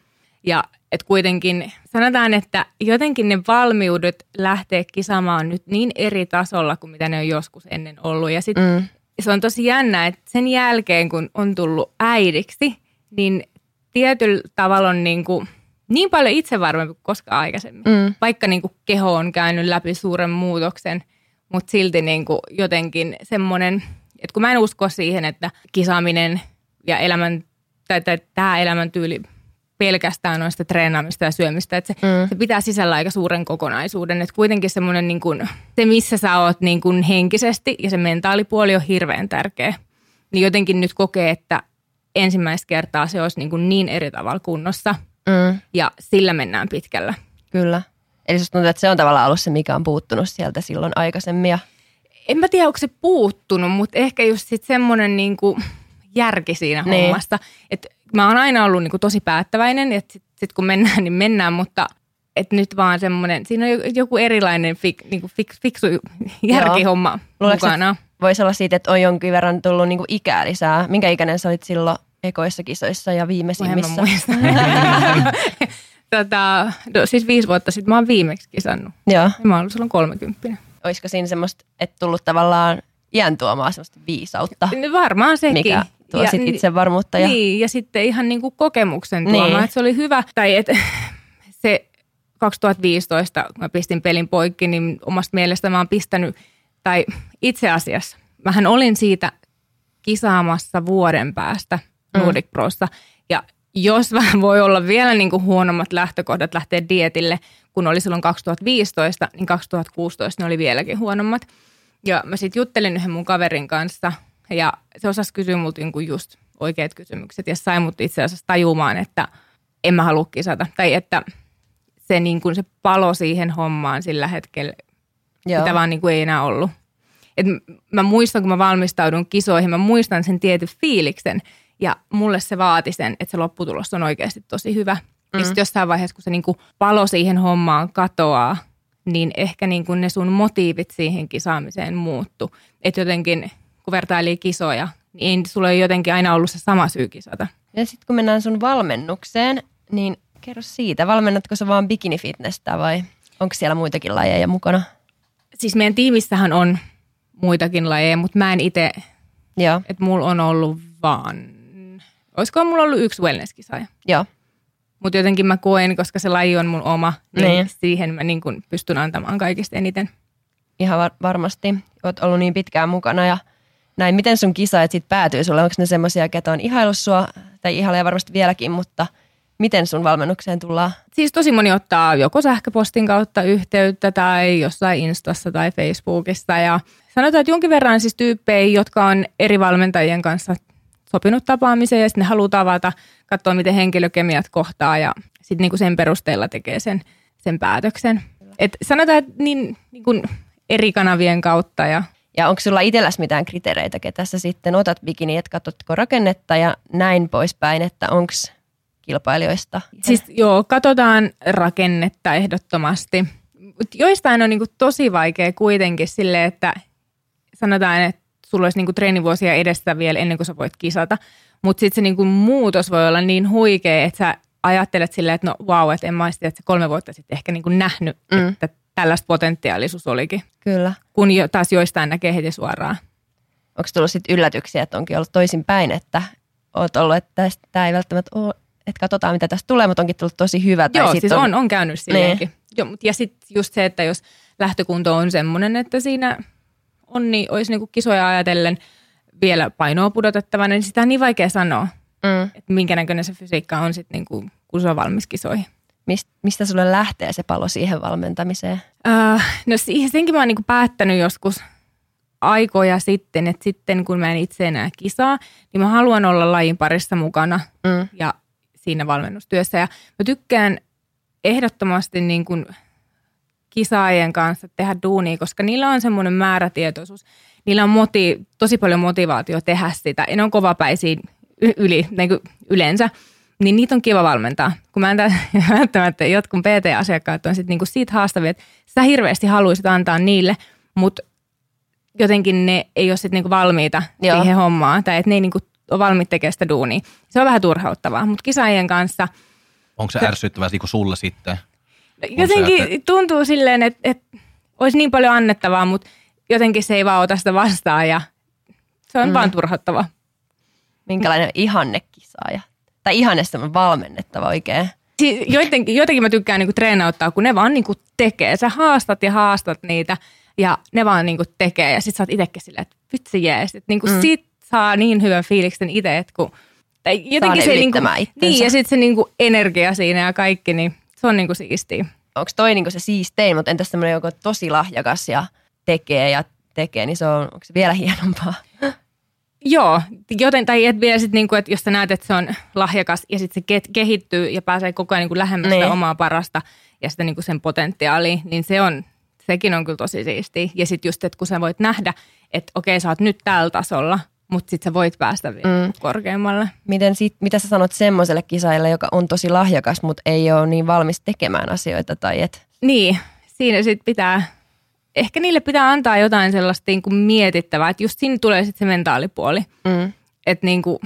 Ja että kuitenkin sanotaan, että jotenkin ne valmiudet lähteä kisaamaan on nyt niin eri tasolla kuin mitä ne on joskus ennen ollut. Ja sitten Mm. se on tosi jännä, että sen jälkeen kun on tullut äidiksi, niin tietyllä tavalla on niin, kuin, niin paljon itsevarmempi kuin koskaan aikaisemmin. Mm. Vaikka niin kuin keho on käynyt läpi suuren muutoksen, mutta silti niin kuin jotenkin semmoinen, että kun mä en usko siihen, että kisaaminen ja elämän, tai, tai tämä elämäntyyli pelkästään sitä treenaamista ja syömistä, että se, Mm. se pitää sisällä aika suuren kokonaisuuden, että kuitenkin semmoinen niin kuin, se missä sä oot niin kuin henkisesti ja se mentaalipuoli on hirveän tärkeä, niin jotenkin nyt kokee, että ensimmäistä kertaa se olisi niin, kuin niin eri tavalla kunnossa Mm. ja sillä mennään pitkällä. Kyllä. Eli susta tuntuu, että se on tavallaan ollut se, mikä on puuttunut sieltä silloin aikaisemmin. Ja, En mä tiedä, onko se puuttunut, mutta ehkä just sit semmoinen niin kuin järki siinä Niin. hommassa. Että mä oon aina ollut niin kuin tosi päättäväinen, että sitten sit kun mennään, niin mennään, mutta että nyt vaan semmoinen, siinä on joku erilainen fik, niin kuin fik, fiksu järkihomma Luuletko, mukana. voisi olla siitä, että on jonkin verran tullut niinku ikää lisää. Minkä ikäinen sä olit silloin ekoissa kisoissa ja viimeisimmissä? tota, no, siis viisi vuotta sitten mä oon viimeksi kisannut. Joo. Mä oon ollut silloin 30. Olisiko siinä semmoista, että tullut tavallaan iän tuomaa semmoista viisautta, No Varmaan sekin. mikä tuo sit ni- itsevarmuutta. Ja, Niin, ja sitten ihan niin kuin kokemuksen Niin. tuomaan, että se oli hyvä. Tai että se 2015, kun mä pistin pelin poikki, niin omasta mielestä mä oon pistänyt, tai itse asiassa, mähän olin siitä kisaamassa vuoden päästä Mm. Nordic Prossa. Ja jos vähän voi olla vielä niin kuin huonommat lähtökohdat lähteä dietille, kun oli silloin 2015, niin 2016 ne oli vieläkin huonommat. Ja mä sitten juttelin yhden mun kaverin kanssa ja se osasi kysyä multa niin just oikeat kysymykset ja sai mut itse asiassa tajumaan, että en mä halua kisata. Tai että se, niin kuin se palo siihen hommaan sillä hetkellä, Joo. sitä vaan niin kuin ei enää ollut. Et mä muistan, kun mä valmistaudun kisoihin, mä muistan sen tietyn fiiliksen ja mulle se vaati sen, että se lopputulos on oikeasti tosi hyvä. Mm. Ja sitten jossain vaiheessa, kun se niin kuin palo siihen hommaan katoaa, niin ehkä niin kuin ne sun motiivit siihen kisaamiseen muuttu. Että jotenkin, kun vertailee kisoja, niin sulla ei jotenkin aina ollut se sama syy kisata. Ja sitten kun mennään sun valmennukseen, niin kerro siitä. Valmennatko sä vaan bikinifitnessä vai onko siellä muitakin lajeja mukana? Siis meidän tiimissähän on muitakin lajeja, mutta mä en itse, että mulla on ollut vaan, olisiko mulla ollut yksi wellness-kisaaja. joo. Mutta jotenkin mä koen, koska se laji on mun oma, niin, Niin. siihen mä niin kun pystyn antamaan kaikista eniten. Ihan var- varmasti. Oot ollut niin pitkään mukana ja näin. Miten sun kisaajat sit päätyy sulle? Onko ne semmoisia, ketä on ihailu sua, tai ihailee varmasti vieläkin, mutta miten sun valmennukseen tullaan? Siis tosi moni ottaa joko sähköpostin kautta yhteyttä tai jossain Instassa tai Facebookissa. Ja sanotaan, että jonkin verran siis tyyppejä, jotka on eri valmentajien kanssa sopinut tapaamiseen ja sitten ne haluaa tavata, katsoa miten henkilökemiat kohtaa ja sitten niinku sen perusteella tekee sen, sen päätöksen. Et sanotaan, että niin, niin eri kanavien kautta ja Ja onko sulla itselläs mitään kriteereitä, ketä sä sitten otat bikini, että katsotko rakennetta ja näin poispäin, että onko kilpailijoista? Siis joo, katsotaan rakennetta ehdottomasti. Mut joistain on niinku tosi vaikea kuitenkin sille, että sanotaan, että sulla olisi niinku treenivuosia edessä vielä ennen kuin sä voit kisata. Mutta sitten se niinku muutos voi olla niin huikea, että sä ajattelet silleen, että no wow, että en mä tiedä, että kolme vuotta sitten ehkä niinku nähnyt, mm. että tällaista potentiaalisuus olikin. Kyllä. Kun jo, taas joistain näkee heti suoraan. Onko tullut sitten yllätyksiä, että onkin ollut toisin päin, että oot ollut, että tämä ei välttämättä ole, että katsotaan mitä tästä tulee, mutta onkin tullut tosi hyvä. Tai Joo, sit siis on, on käynyt silleenkin. Niin. Mut ja sitten just se, että jos lähtökunto on semmoinen, että siinä on, niin olisi niinku kisoja ajatellen vielä painoa pudotettavana, niin sitä on niin vaikea sanoa, Mm. että minkä näköinen se fysiikka on sitten, niinku, kun se on valmis kisoihin. Mist, mistä sulle lähtee se palo siihen valmentamiseen? Uh, no senkin mä oon niinku päättänyt joskus aikoja sitten, että sitten kun mä en itse enää kisaa, niin mä haluan olla lajin parissa mukana Mm. ja siinä valmennustyössä. Ja mä tykkään ehdottomasti niin kuin kisaajien kanssa tehdä duunia, koska niillä on semmoinen määrätietoisuus. Niillä on moti, tosi paljon motivaatio tehdä sitä. Ja ne on kovapäisiä yli, niin kuin yleensä. Niin niitä on kiva valmentaa. Kun mä en tä- välttämättä jotkut PT-asiakkaat on sit niinku siitä haastavia, että sä hirveästi haluaisit antaa niille, mutta jotenkin ne ei ole sit niinku valmiita Joo. siihen hommaan, tai että ne ei niinku ole valmiit tekemään sitä duunia. Se on vähän turhauttavaa, mutta kisaajien kanssa Onko se ärsyttävää niin kuin sulle sitten? jotenkin että- tuntuu silleen, että, että olisi niin paljon annettavaa, mutta jotenkin se ei vaan ota sitä vastaan ja se on mm. vaan turhauttavaa. Minkälainen ihannekisaaja? Tai ihanne valmennettava oikein. Siis jotenkin, jotenkin mä tykkään niinku treenauttaa, kun ne vaan niinku tekee. Sä haastat ja haastat niitä ja ne vaan niinku tekee. Ja sit sä oot itekin silleen, että vitsi jees. Että niinku mm. sit saa niin hyvän fiiliksen itse, että kun... Tai jotenkin se niinku, itsensä. niin, ja sitten se niinku energia siinä ja kaikki, niin se on niinku siistiä. Onko toi niinku se siistein, mutta entäs semmoinen joku tosi lahjakas ja tekee ja tekee, niin se on, onko se vielä hienompaa? Joo, joten, tai et vielä sit niinku, että jos sä näet, että se on lahjakas ja sitten se ke- kehittyy ja pääsee koko ajan niinku lähemmäs Niin. sitä omaa parasta ja sitä niinku sen potentiaalia, niin se on, sekin on kyllä tosi siistiä. Ja sitten just, että kun sä voit nähdä, että okei, sä oot nyt tällä tasolla, mutta sitten sä voit päästä vielä Mm. mm. korkeammalle. Miten sit, mitä sä sanot semmoiselle kisaajalle, joka on tosi lahjakas, mutta ei ole niin valmis tekemään asioita? Tai et, Niin, siinä sitten pitää, ehkä niille pitää antaa jotain sellaista niinku mietittävää, että just siinä tulee sitten se mentaalipuoli. mm, että niinku,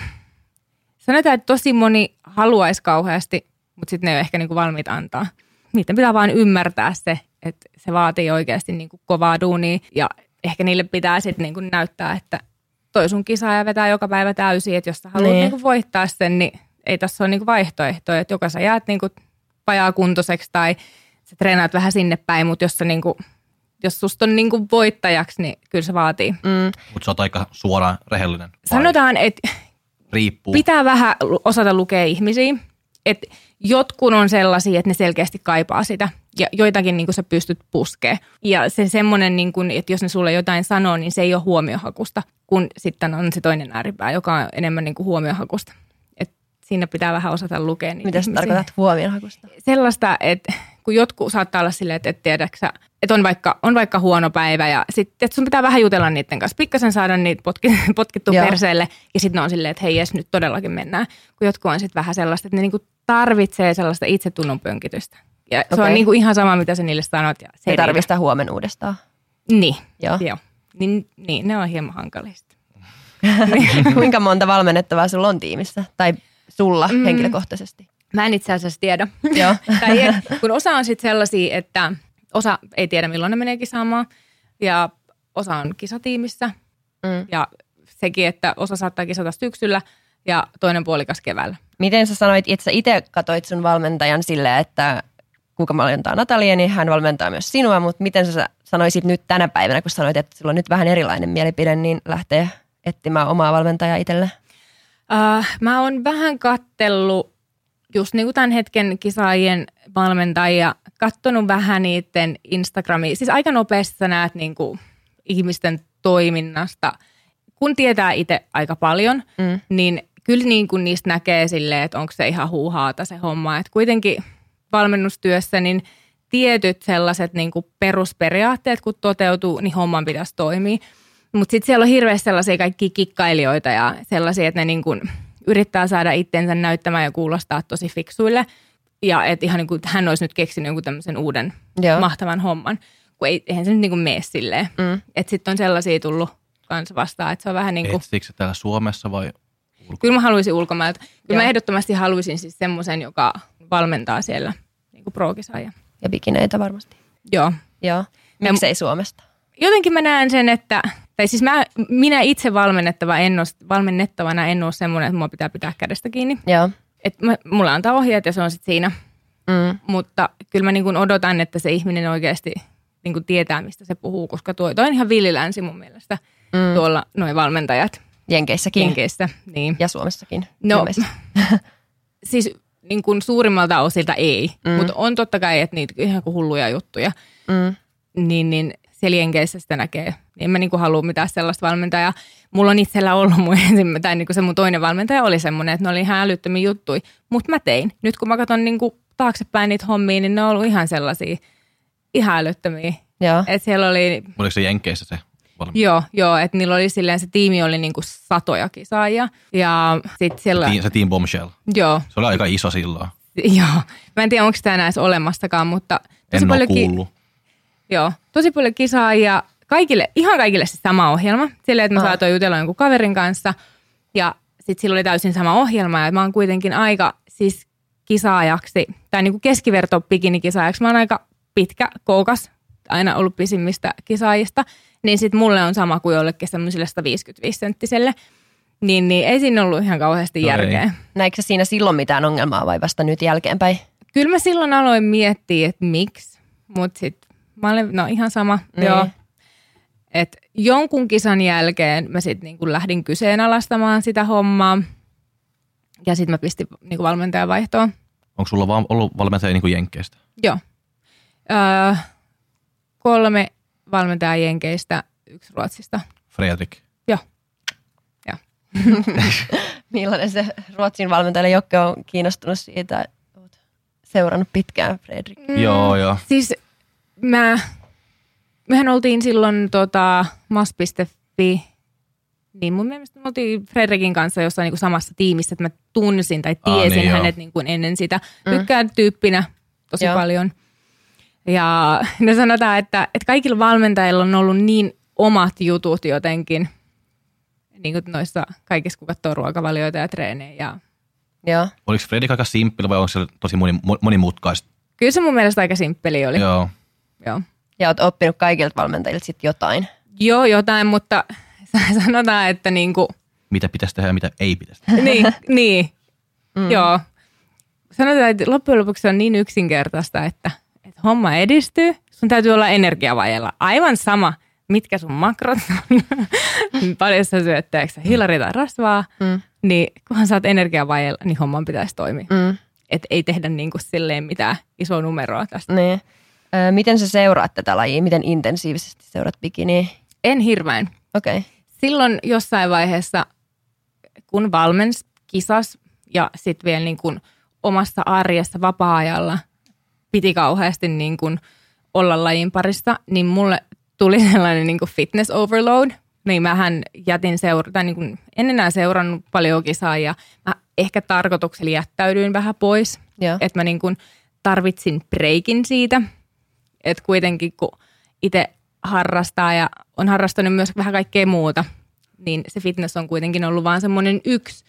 sanotaan, että tosi moni haluaisi kauheasti, mutta sitten ne ei ole ehkä niinku valmiit antaa. Niiden pitää vaan ymmärtää se, että se vaatii oikeasti niinku kovaa duunia ja ehkä niille pitää sitten niinku näyttää, että toi sun kisaaja vetää joka päivä täysin, että jos sä haluat Niin. niinku voittaa sen, niin ei tässä ole niinku vaihtoehtoja, että joko sä jäät niinku vajaa kuntoiseksi tai sä treenaat vähän sinne päin, mutta jos, sä niinku, jos susta on niinku voittajaksi, niin kyllä se vaatii. mm, Mutta sä oot aika suoraan rehellinen. Vai Sanotaan, että Riippuu. Pitää vähän osata lukea ihmisiä. Et jotkut on sellaisia, että ne selkeästi kaipaa sitä ja joitakin niin sä pystyt puskee. Ja se semmoinen, niin että jos ne sulle jotain sanoo, niin se ei ole huomiohakusta, kun sitten on se toinen ääripää, joka on enemmän niin kuin huomiohakusta. Et siinä pitää vähän osata lukea niitä mitä sä tarkoitat huomionhakusta? Sellaista, että kun jotkut saattaa olla silleen, että et tiedäksä, että on vaikka, on vaikka huono päivä ja sitten sun pitää vähän jutella niiden kanssa, pikkasen saada niitä potki, potkittua Joo. perseelle ja sitten ne on silleen, että hei jes, nyt todellakin mennään. Kun jotkut on sitten vähän sellaista, että ne niinku tarvitsee sellaista itsetunnon pönkitystä. Ja se Okei. on niinku ihan sama, mitä sä niille sanot. Ja se Se ei tarvii sitä huomen uudestaan. Niin, Joo. joo. Niin, niin, ne on hieman hankalista. Kuinka monta valmennettavaa sulla on tiimissä? Tai sulla Mm. henkilökohtaisesti? Mä en itse asiassa tiedä. Joo. tai kun osa on sitten sellaisia, että osa ei tiedä milloin ne menee kisaamaan ja osa on kisatiimissä Mm. ja sekin, että osa saattaa kisata syksyllä ja toinen puolikas keväällä. Miten sä sanoit, että sä itse katoit sun valmentajan silleen, että kuka valmentaa Natalia, niin hän valmentaa myös sinua, mutta miten sä sanoisit nyt tänä päivänä, kun sanoit, että sulla on nyt vähän erilainen mielipide, niin lähtee etsimään omaa valmentajaa itselle? Uh, mä oon vähän kattellut just niin kuin tämän hetken kisaajien valmentajia, kattonut vähän niiden Instagramia. Siis aika nopeasti sä näet niin kuin ihmisten toiminnasta. Kun tietää itse aika paljon, Mm. niin kyllä niin kuin niistä näkee silleen, että onko se ihan huuhaata se homma. Että kuitenkin valmennustyössä niin tietyt sellaiset niin kuin perusperiaatteet, kun toteutuu, niin homman pitäisi toimia. Mutta sitten siellä on hirveästi sellaisia kaikki kikkailijoita ja sellaisia, että ne niin kuin yrittää saada itsensä näyttämään ja kuulostaa tosi fiksuille. Ja että ihan niin kuin hän olisi nyt keksinyt jonkun tämmöisen uuden Joo. mahtavan homman, kun ei, eihän se nyt niin kuin mene silleen. Mm. Että sitten on sellaisia tullut kans vastaan, että se on vähän niin kuin, Etsittekö sä täällä Suomessa vai kyllä mä haluaisin ulkomailta. Kyllä Joo. mä ehdottomasti haluaisin siis semmoisen, joka valmentaa siellä niin kuin pro-kisaaja. Ja bikineitä varmasti. Joo. Joo. Miksei Suomesta? Jotenkin mä näen sen, että, tai siis mä, minä itse valmennettava en ole, valmennettavana en ole semmoinen, että mua pitää pitää kädestä kiinni. Joo. Että mä, mulla antaa ohjeet ja se on sitten siinä. Mm. Mutta kyllä mä niin kuin odotan, että se ihminen oikeasti niin kuin tietää, mistä se puhuu, koska tuo, tuo on ihan villilänsi mun mielestä Mm. tuolla noin valmentajat Jenkeissäkin. Jenkeissä. Niin. Ja Suomessakin. No, ilmeisesti. siis niin kuin suurimmalta osilta ei, mm. mutta on totta kai, että niitä ihan kuin hulluja juttuja, Mm. niin, niin siellä Jenkeissä sitä näkee. En mä niin kuin halua mitään sellaista valmentajaa. Mulla on itsellä ollut mun ensimmä, tai niin kuin se mun toinen valmentaja oli semmoinen, että ne oli ihan älyttömiä juttuja, mutta mä tein. Nyt kun mä katson niin kuin taaksepäin niitä hommia, niin ne on ollut ihan sellaisia ihan älyttömiä. Joo. Et siellä oli, oliko se Jenkeissä se valmi? joo, joo että niillä oli silleen, se tiimi oli niin kuin satoja kisaajia. Ja sitten siellä, Se Team Bombshell. joo, Se oli aika iso silloin. Joo, mä en tiedä onko tämä enää edes olemassakaan, mutta En ole paljon, ki- kuullut. Joo, tosi paljon kisaajia, kaikille, ihan kaikille se sama ohjelma. Silleen, että mä Aa. saatoin jutella jonkun kaverin kanssa ja sitten sillä oli täysin sama ohjelma ja mä oon kuitenkin aika siis kisaajaksi, tai niin kuin keskiverto bikinikisaajaksi, mä oon aika pitkä, koukas, aina ollut pisimmistä kisaajista, niin sitten mulle on sama kuin jollekin semmoiselle 155-senttiselle. Niin, niin ei siinä ollut ihan kauheasti No ei. järkeä. Näikö sä siinä silloin mitään ongelmaa vai vasta nyt jälkeenpäin? Kyllä mä silloin aloin miettiä, että miksi, mutta sitten mä olin, no ihan sama, Niin. joo. Et jonkun kisan jälkeen mä sitten niinku lähdin kyseenalaistamaan sitä hommaa. Ja sitten mä pistin niinku valmentajan vaihtoon. Onko sulla vaan ollut valmentaja niin kuin Jenkkeistä? Joo. Öö, kolme valmentajaa Jenkeistä, yksi Ruotsista. Fredrik. Joo. Joo. Millainen se Ruotsin valmentajalle Jokke on kiinnostunut siitä, että oot seurannut pitkään Fredrik? Mm. Joo, joo. Siis mä, mehän oltiin silloin tota, mas.fi, niin mun mielestä me oltiin Fredrikin kanssa jossain niin kuin samassa tiimissä, että mä tunsin tai Aa, tiesin niin joo. hänet niin kuin ennen sitä. Tykkään tyyppinä tosi Joo. paljon. Ja no sanotaan, että, että kaikilla valmentajilla on ollut niin omat jutut jotenkin, niin kuin noissa kaikissa, kun katsoo ruokavalioita ja treenejä. Ja Joo. Oliko Fredrik aika simppeli vai onko se tosi moni, monimutkaista? kyllä se mun mielestä aika simppeli oli. Joo. Joo. Ja oot oppinut kaikilta valmentajilta sitten jotain. Joo, jotain, mutta sanotaan, että niinku, Mitä pitäisi tehdä ja mitä ei pitäisi tehdä. niin, niin. Mm. joo. Sanotaan, että loppujen lopuksi se on niin yksinkertaista, että, että homma edistyy. Sun täytyy olla energiavajella. Aivan sama, mitkä sun makrot on, paljon sä syöt, hilari tai rasvaa, Mm. niin kunhan sä oot energiavajella, niin homman pitäisi toimia. Mm. Että ei tehdä niin kuin silleen mitään isoa numeroa tästä. Niin. Ö, miten sä seuraat tätä lajia? Miten intensiivisesti seuraat bikiniä? En hirveän. Okei. Okay. silloin jossain vaiheessa, kun valmens, kisas ja sitten vielä niin kuin omassa arjessa vapaa-ajalla piti kauheasti niin kuin olla lajin parissa, niin mulle tuli sellainen niin kuin fitness overload. Niin mähän jätin seura- tai niin kuin en enää seurannut paljon kisaa ja mä ehkä tarkoituksella jättäydyin vähän pois. Että mä niin kuin tarvitsin breikin siitä. Että kuitenkin kun itse harrastaa ja on harrastanut myös vähän kaikkea muuta, niin se fitness on kuitenkin ollut vaan semmoinen yksi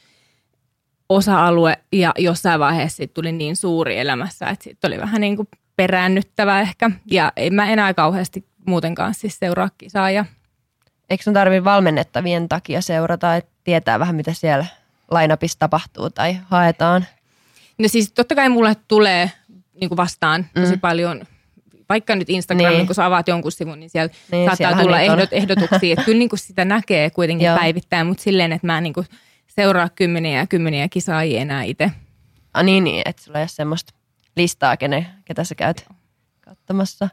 osa-alue ja jossain vaiheessa siitä tuli niin suuri elämässä, että siitä oli vähän niin kuin peräännyttävä ehkä. Ja en mä enää kauheasti muutenkaan siis seuraa kisaa ja Eikö sun tarvi valmennettavien takia seurata, että tietää vähän mitä siellä lainapissa tapahtuu tai haetaan? No siis totta kai mulle tulee niin kuin vastaan tosi paljon, vaikka nyt Instagramin, Niin. niin. kun sä avaat jonkun sivun, niin siellä Niin, saattaa tulla ehdot, ehdotuksia. Että kyllä niin kuin sitä näkee kuitenkin Joo. päivittäin, mutta silleen, että mä en niin kuin seuraa kymmeniä ja kymmeniä kisaajia enää itse. Ah niin, niin että sulla ei ole semmoista listaa, kene, ketä sä käyt katsomassa.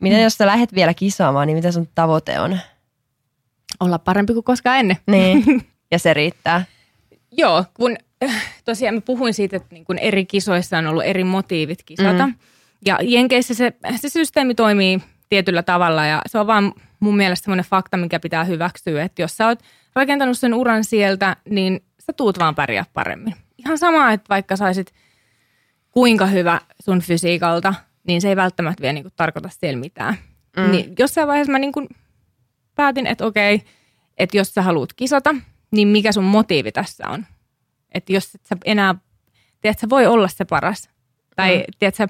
Miten jos sä lähdet vielä kisaamaan, niin mitä sun tavoite on? Olla parempi kuin koskaan ennen. Niin, ja se riittää. Joo, kun äh, tosiaan mä puhuin siitä, että niin kun eri kisoissa on ollut eri motiivit kisata. Mm. Ja Jenkeissä se, se systeemi toimii tietyllä tavalla ja se on vaan mun mielestä semmoinen fakta, mikä pitää hyväksyä, että jos sä oot rakentanut sen uran sieltä, niin sä tuut vaan pärjää paremmin. Ihan sama, että vaikka saisit kuinka hyvä sun fysiikalta, niin se ei välttämättä vielä niin kuin tarkoita siellä mitään. Mm. Niin jossain vaiheessa mä niin kuin päätin, että okei, että jos sä haluat kisata, niin mikä sun motiivi tässä on? Että jos et sä enää, tiedät, sä voi olla se paras. Tai mm. tiedät, sä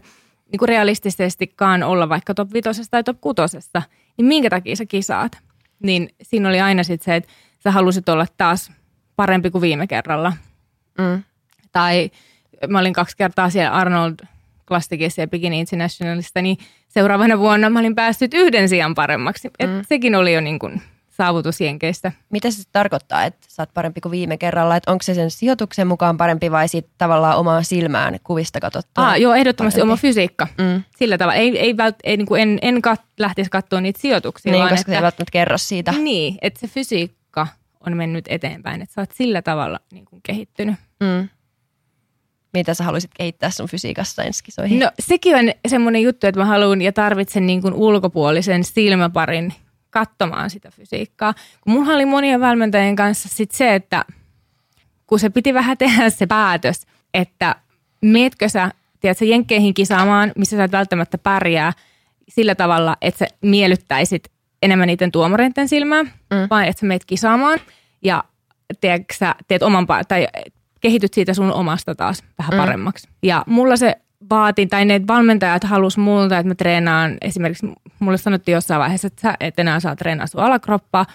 niin kuin realistisestikaan olla vaikka top vitosessa tai top kutosessa, niin minkä takia sä kisaat? Niin siinä oli aina sitten se, että sä halusit olla taas parempi kuin viime kerralla. Mm. Tai mä olin kaksi kertaa siellä Arnold Classicissa ja Bikini Internationalista, niin seuraavana vuonna mä olin päässyt yhden sijaan paremmaksi. Et sekin oli jo niin kuin saavutus Jenkeistä. Mitä se tarkoittaa, että sä oot parempi kuin viime kerralla? Että onko se sen sijoituksen mukaan parempi vai sit tavallaan omaa silmään kuvista katsottuna? Ah, joo, ehdottomasti parempi? oma fysiikka. Mm. Sillä tavalla. Ei, ei, vält, ei niin kuin en, en kat, lähtisi katsoa niitä sijoituksia, Niin, vaan koska se ei että, välttämättä kerro siitä. niin, että se fysiikka on mennyt eteenpäin. Että sä oot sillä tavalla niin kuin kehittynyt. Mm. Mitä sä haluaisit kehittää sun fysiikassa ensi kisoihin? No sekin on semmoinen juttu, että mä haluan ja tarvitsen niin kuin ulkopuolisen silmäparin katsomaan sitä fysiikkaa. Kun mulla oli monien valmentajien kanssa sit se, että kun se piti vähän tehdä se päätös, että meetkö sä, tiedätkö, jenkkeihin kisaamaan, missä sä et välttämättä pärjää sillä tavalla, että sä miellyttäisit enemmän niiden tuomareiden silmää, mm. vaan että sä meet kisaamaan ja tiedätkö, sä teet oman, tai kehityt siitä sun omasta taas vähän mm. paremmaksi. Ja mulla se vaati, tai ne valmentajat halus multa, että mä treenaan, esimerkiksi mulle sanottiin jossain vaiheessa, että sä et enää saa treenaa sun alakroppaa,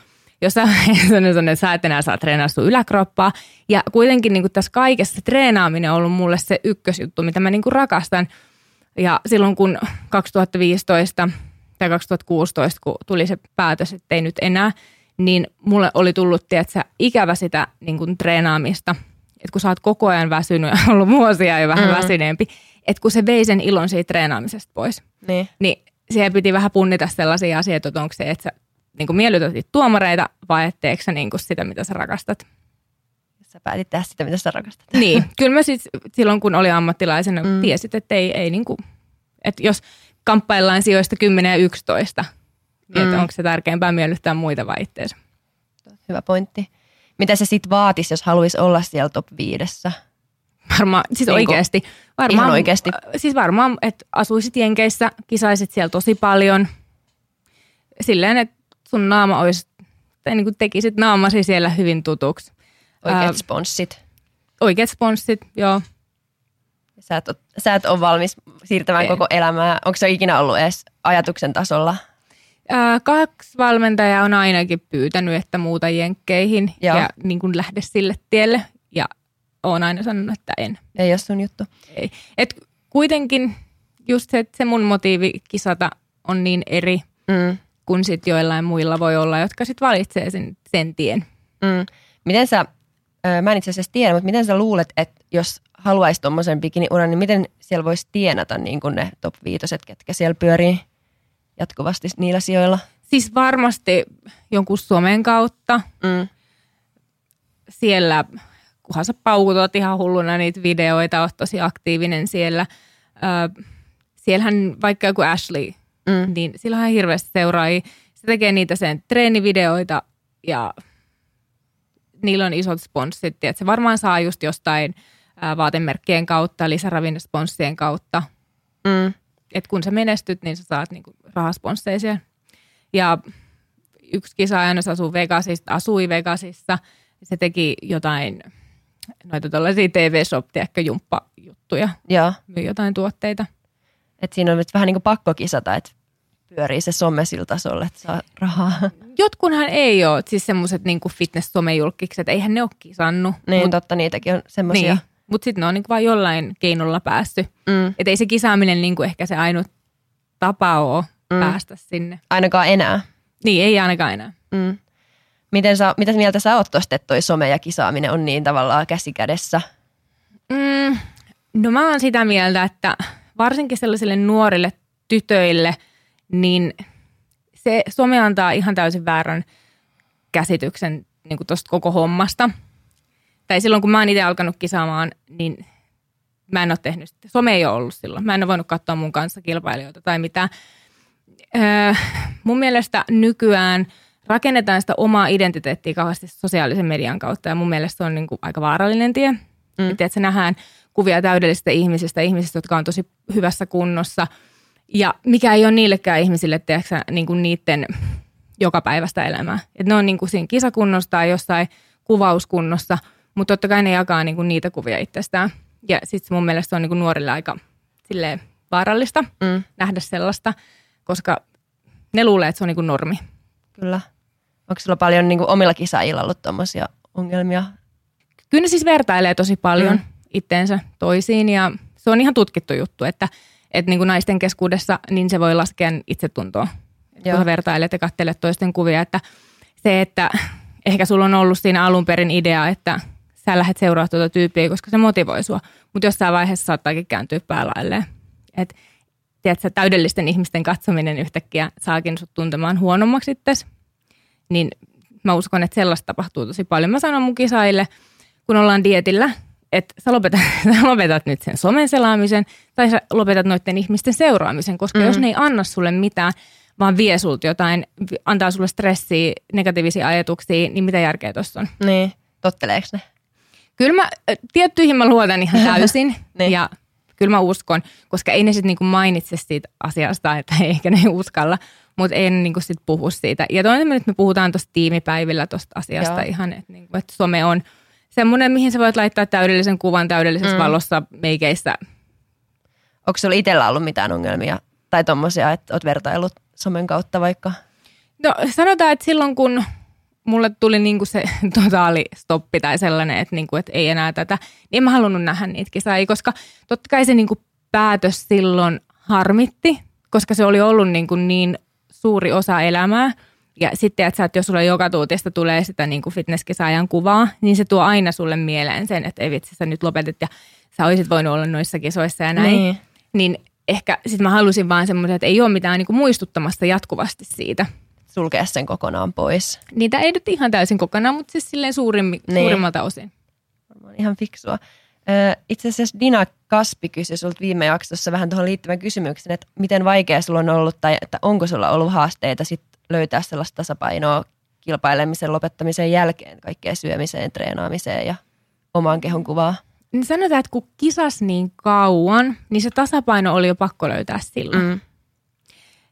jossain vaiheessa sanoi, että sä et enää saa treenaa sun yläkroppaa. Ja kuitenkin niin kuin tässä kaikessa treenaaminen on ollut mulle se ykkösjuttu, mitä mä niin kuin rakastan. Ja silloin kun 2015 tai 2016, kun tuli se päätös, että ei nyt enää, niin mulle oli tullut, tiedätkö, ikävä sitä niin kuin treenaamista. Että kun sä oot koko ajan väsynyt ja ollut vuosia jo vähän mm. väsyneempi, että kun se vei sen ilon siitä treenaamisesta pois, niin, niin siihen piti vähän punnita sellaisia asioita, että onko se, että sä niin miellytät tuomareita vai etteekö sä niin sitä, mitä sä rakastat. Sä päätit tehdä sitä, mitä sä rakastat. Niin, kyllä mä siis silloin kun oli ammattilaisena mm. tiesit, että ei, ei niin kuin, että jos kamppaillaan sijoista 10 ja 11, niin mm. että onko se tärkeämpää miellyttää muita vai itteensä. Hyvä pointti. Mitä se sitten vaatisi, jos haluaisi olla siellä top viidessä? Varmaan, siis niin oikeasti. Varmaan, ihan oikeasti. Siis varmaan, että asuisit Jenkeissä, kisaisit siellä tosi paljon. Silleen, että sun naama olisi, tai niin kuin tekisit naamasi siellä hyvin tutuksi. Oikeat uh, sponssit. Oikeat sponssit, joo. Sä et, ole, sä et ole valmis siirtämään Ei. koko elämää. Onko se ikinä ollut edes ajatuksen tasolla? Ää, kaksi valmentajaa on ainakin pyytänyt, että muuta jenkkeihin Joo. ja niin kuin lähde sille tielle. Ja olen aina sanonut, että en. Ei ole sun juttu. Ei. Et kuitenkin just se, että se mun motiivi kisata on niin eri mm. kuin sit joillain muilla voi olla, jotka sitten valitsee sen, sen tien. Mm. Miten sä, mä en itse asiassa tiedä, mutta miten sä luulet, että jos haluaisi tuommoisen bikiniuran, niin miten siellä voisi tienata niin kuin ne top viitoset, ketkä siellä pyörii jatkuvasti niillä sijoilla? Siis varmasti jonkun somen kautta. Mm. Siellä, kunhan sä paukutot ihan hulluna niitä videoita, oot tosi aktiivinen siellä. Ö, siellähän vaikka joku Ashley, mm. niin sillä on hirveästi seuraajia. Se tekee niitä sen treenivideoita ja niillä on isot sponssit. Että se varmaan saa just jostain – vaatemerkkien kautta, lisäravinnesponssien kautta. Mm. Et kun sä menestyt, niin sä saat niinku rahasponsseisia. Ja yksi kisaaja asuu Vegasista, asui Vegasissa. Se teki jotain noita tuollaisia TV-shop, jumppajuttuja. Joo. Myy jotain tuotteita. Et siinä on nyt vähän niin kuin pakko kisata, että pyörii se some sillä tasolla, että saa rahaa. Jotkunhan ei ole, siis semmoiset niin fitness-somejulkikset, eihän ne ole kisannut. Niin, mut, totta, niitäkin on semmoisia. Niin, mutta sitten ne on vaan jollain keinolla päästy. Mm. Että ei se kisaaminen niinku ehkä se ainut tapa ole mm. päästä sinne. Ainakaan enää. Niin, ei ainakaan enää. Mm. Miten sä, mitä mieltä sä oot tosta, että toi some ja kisaaminen on niin tavallaan käsi kädessä? Mm, no mä oon sitä mieltä, että varsinkin sellaisille nuorille tytöille, niin se some antaa ihan täysin väärän käsityksen niin tuosta koko hommasta – tai silloin kun mä oon itse alkanut kisaamaan, niin mä en ole tehnyt sitä. Some ei ole ollut silloin. Mä en ole voinut katsoa mun kanssa kilpailijoita tai mitä. Öö, mun mielestä nykyään rakennetaan sitä omaa identiteettiä kauheasti sosiaalisen median kautta ja mun mielestä se on niin kuin aika vaarallinen tie. Mm. Että se nähdään kuvia täydellisistä ihmisistä, ihmisistä, jotka on tosi hyvässä kunnossa ja mikä ei ole niillekään ihmisille, tiedätkö, niin kuin niiden jokapäiväistä elämää. Että ne on niin kuin siinä kisakunnossa tai jossain kuvauskunnossa – mutta totta kai ne jakaa niinku niitä kuvia itsestään. Ja sitten mun mielestä se on niinku nuorille aika silleen vaarallista mm. nähdä sellaista, koska ne luulee, että se on niinku normi. Kyllä. Onko sulla paljon niinku omilla kisaajilla ollut tuommoisia ongelmia? Kyllä ne siis vertailee tosi paljon mm. itteensä toisiin ja se on ihan tutkittu juttu, että, että niin kuin naisten keskuudessa niin se voi laskea itsetuntoa. Joo. Kun vertailet ja katselet toisten kuvia, että se, että ehkä sulla on ollut siinä alun perin idea, että sä lähdet seuraa tuota tyyppiä, koska se motivoi sua. Mutta jossain vaiheessa saattaakin kääntyä päälailleen. Että tiedätkö, täydellisten ihmisten katsominen yhtäkkiä saakin sut tuntemaan huonommaksi itsesi. Niin mä uskon, että sellaista tapahtuu tosi paljon. Mä sanon mun kisaille, kun ollaan dietillä, että sä lopetat, sä lopetat nyt sen somen selaamisen tai sä lopetat noiden ihmisten seuraamisen, koska mm. jos ne ei anna sulle mitään, vaan vie sulta jotain, antaa sulle stressiä, negatiivisia ajatuksia, niin mitä järkeä tuossa on? Niin, totteleeko ne? Kyllä mä, tiettyihin mä luotan ihan täysin niin. ja kyllä mä uskon, koska ei ne sitten niinku mainitse siitä asiasta, että ehkä ne uskalla. Mutta en niin kuin sit puhu siitä. Ja toinen, että me puhutaan tuosta tiimipäivillä tuosta asiasta Joo. ihan, että, niin kuin, että some on semmoinen, mihin sä voit laittaa täydellisen kuvan täydellisessä Mm. valossa meikeissä. Onko sulla itsellä ollut mitään ongelmia tai tommosia, että oot vertaillut somen kautta vaikka? No sanotaan, että silloin kun mulle tuli niinku se totaali stoppi tai sellainen, että, niinku, että ei enää tätä, niin en mä halunnut nähdä niitä kisaa, koska totta kai se niinku päätös silloin harmitti, koska se oli ollut niinku niin suuri osa elämää. Ja sitten, että, sä, että jos sulle joka tuutista tulee sitä niin kuin fitnesskisaajan kuvaa, niin se tuo aina sulle mieleen sen, että ei vitsi, sä nyt lopetit ja sä olisit voinut olla noissa kisoissa ja näin. Niin. Niin ehkä sitten mä halusin vaan semmoisen, että ei ole mitään niin kuin muistuttamasta jatkuvasti siitä. Sulkea sen kokonaan pois. Niitä ei nyt ihan täysin kokonaan, mutta siis silleen suurimmi, Niin. suurimmalta osin. Varmaan ihan fiksua. Itse asiassa Dina Kaspi kysyi sulta viime jaksossa vähän tuohon liittyvän kysymyksen, että miten vaikea sulla on ollut tai että onko sulla ollut haasteita sit löytää sellaista tasapainoa kilpailemisen lopettamisen jälkeen kaikkeen syömiseen, treenaamiseen ja omaan kehon kuvaa. Niin sanotaan, että kun kisas niin kauan, niin se tasapaino oli jo pakko löytää silloin. Mm.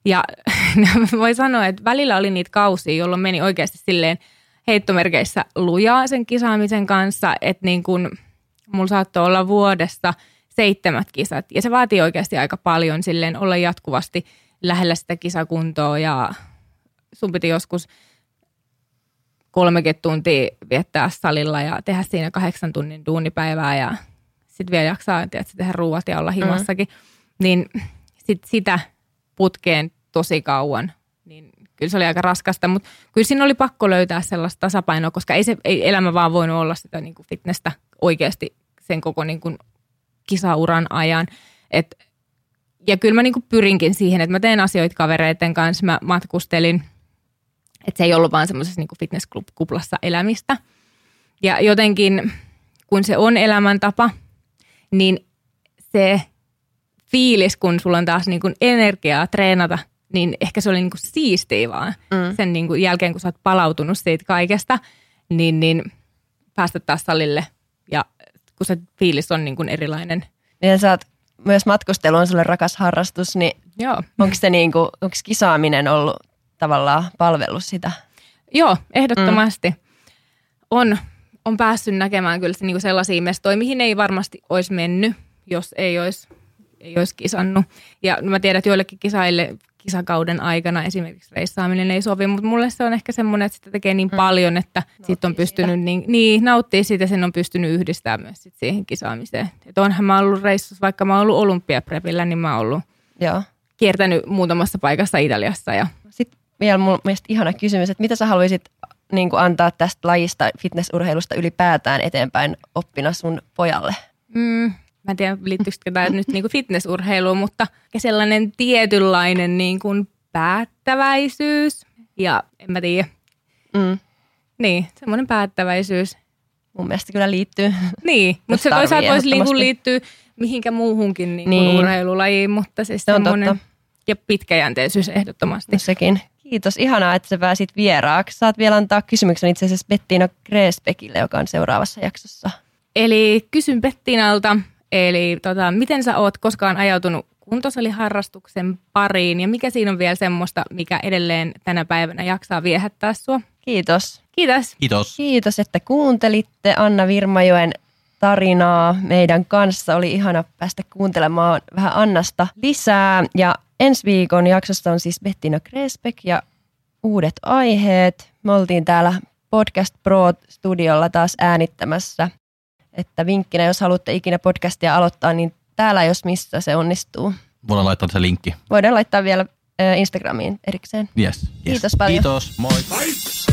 Ja voi sanoa, että välillä oli niitä kausia, jolloin meni oikeasti silleen heittomerkeissä lujaa sen kisaamisen kanssa, että niin kun, mulla saattoi olla vuodesta seitsemät kisat. Ja se vaatii oikeasti aika paljon silleen olla jatkuvasti lähellä sitä kisakuntoa ja sun piti joskus 30 tuntia viettää salilla ja tehdä siinä kahdeksan tunnin duunipäivää ja sitten vielä jaksaa tiedätkö, tehdä ruuat ja olla himassakin. Mm. Niin sit sitä putkeen tosi kauan, kyllä se oli aika raskasta, mutta kyllä siinä oli pakko löytää sellaista tasapainoa, koska ei, se, ei elämä vaan voinut olla sitä niin kuin fitnessä oikeasti sen koko niin kuin kisauran ajan. Et, ja kyllä mä niin kuin pyrinkin siihen, että mä teen asioita kavereiden kanssa, mä matkustelin, että se ei ollut vaan semmoisessa niin fitnesskuplassa elämistä. Ja jotenkin, kun se on elämäntapa, niin se fiilis, kun sulla on taas niin kuin energiaa treenata, niin ehkä se oli niin kuin siistiä vaan. Mm. Sen niin kuin jälkeen, kun sä oot palautunut siitä kaikesta, niin, niin päästä taas salille. Ja kun se fiilis on niin kuin erilainen. Niin sä oot, myös matkustelu on sulle rakas harrastus, niin Joo, onko se niinku, onko kisaaminen ollut tavallaan palvellut sitä? Joo ehdottomasti. Mm. On, on päässyt näkemään kyllä se, niin kuin sellaisia mestoja, mihin ei varmasti olisi mennyt, jos ei olisi, ei olisi kisannut. Ja mä tiedän, että joillekin kisaille kisakauden aikana esimerkiksi reissaaminen ei sovi, mutta mulle se on ehkä semmoinen, että sitä tekee niin mm. paljon, että sit on pystynyt, niin, niin nauttii siitä ja sen on pystynyt yhdistämään myös sit siihen kisaamiseen. Et onhan mä ollut reissussa, vaikka mä oon ollut olympiaprepillä, niin mä oon ollut Joo. kiertänyt muutamassa paikassa Italiassa ja Sitten vielä mun mielestä ihana kysymys, että mitä sä haluaisit niin kuin antaa tästä lajista, fitnessurheilusta ylipäätään eteenpäin oppina sun pojalle? Mm, mä en tiedä, liittyisikö tämä nyt niin kuin fitnessurheiluun, mutta sellainen tietynlainen niin kuin päättäväisyys ja en mä tiedä, Mm. niin, semmoinen päättäväisyys. Mun mielestä kyllä liittyy. Niin, mutta se toisaalta voisi niin ehdottomasti. liittyä mihinkä muuhunkin niin kuin Niin. urheilulajiin, mutta siis Se on semmoinen, totta. ja pitkäjänteisyys ehdottomasti. Sekin. Kiitos. Ihanaa, että sä pääsit vieraaksi. Saat vielä antaa kysymyksen itse asiassa Bettina Greesbeckille, joka on seuraavassa jaksossa. Eli kysyn Pettinalta, eli tota, miten sä oot koskaan ajautunut kuntosaliharrastuksen pariin ja mikä siinä on vielä semmoista, mikä edelleen tänä päivänä jaksaa viehättää sua? Kiitos. Kiitos. Kiitos. Kiitos, että kuuntelitte Anna Virmajoen tarinaa meidän kanssa. Oli ihana päästä kuuntelemaan vähän Annasta lisää. Ja ensi viikon jaksossa on siis Bettina Kresbeck ja uudet aiheet. Me oltiin täällä Podcast Pro-studiolla taas äänittämässä. Että vinkkinä, jos haluatte ikinä podcastia aloittaa, niin täällä jos missä se onnistuu. Voidaan laittaa se linkki. Voidaan laittaa vielä Instagramiin erikseen. Yes. yes. Kiitos paljon. Kiitos. Moi. Fight!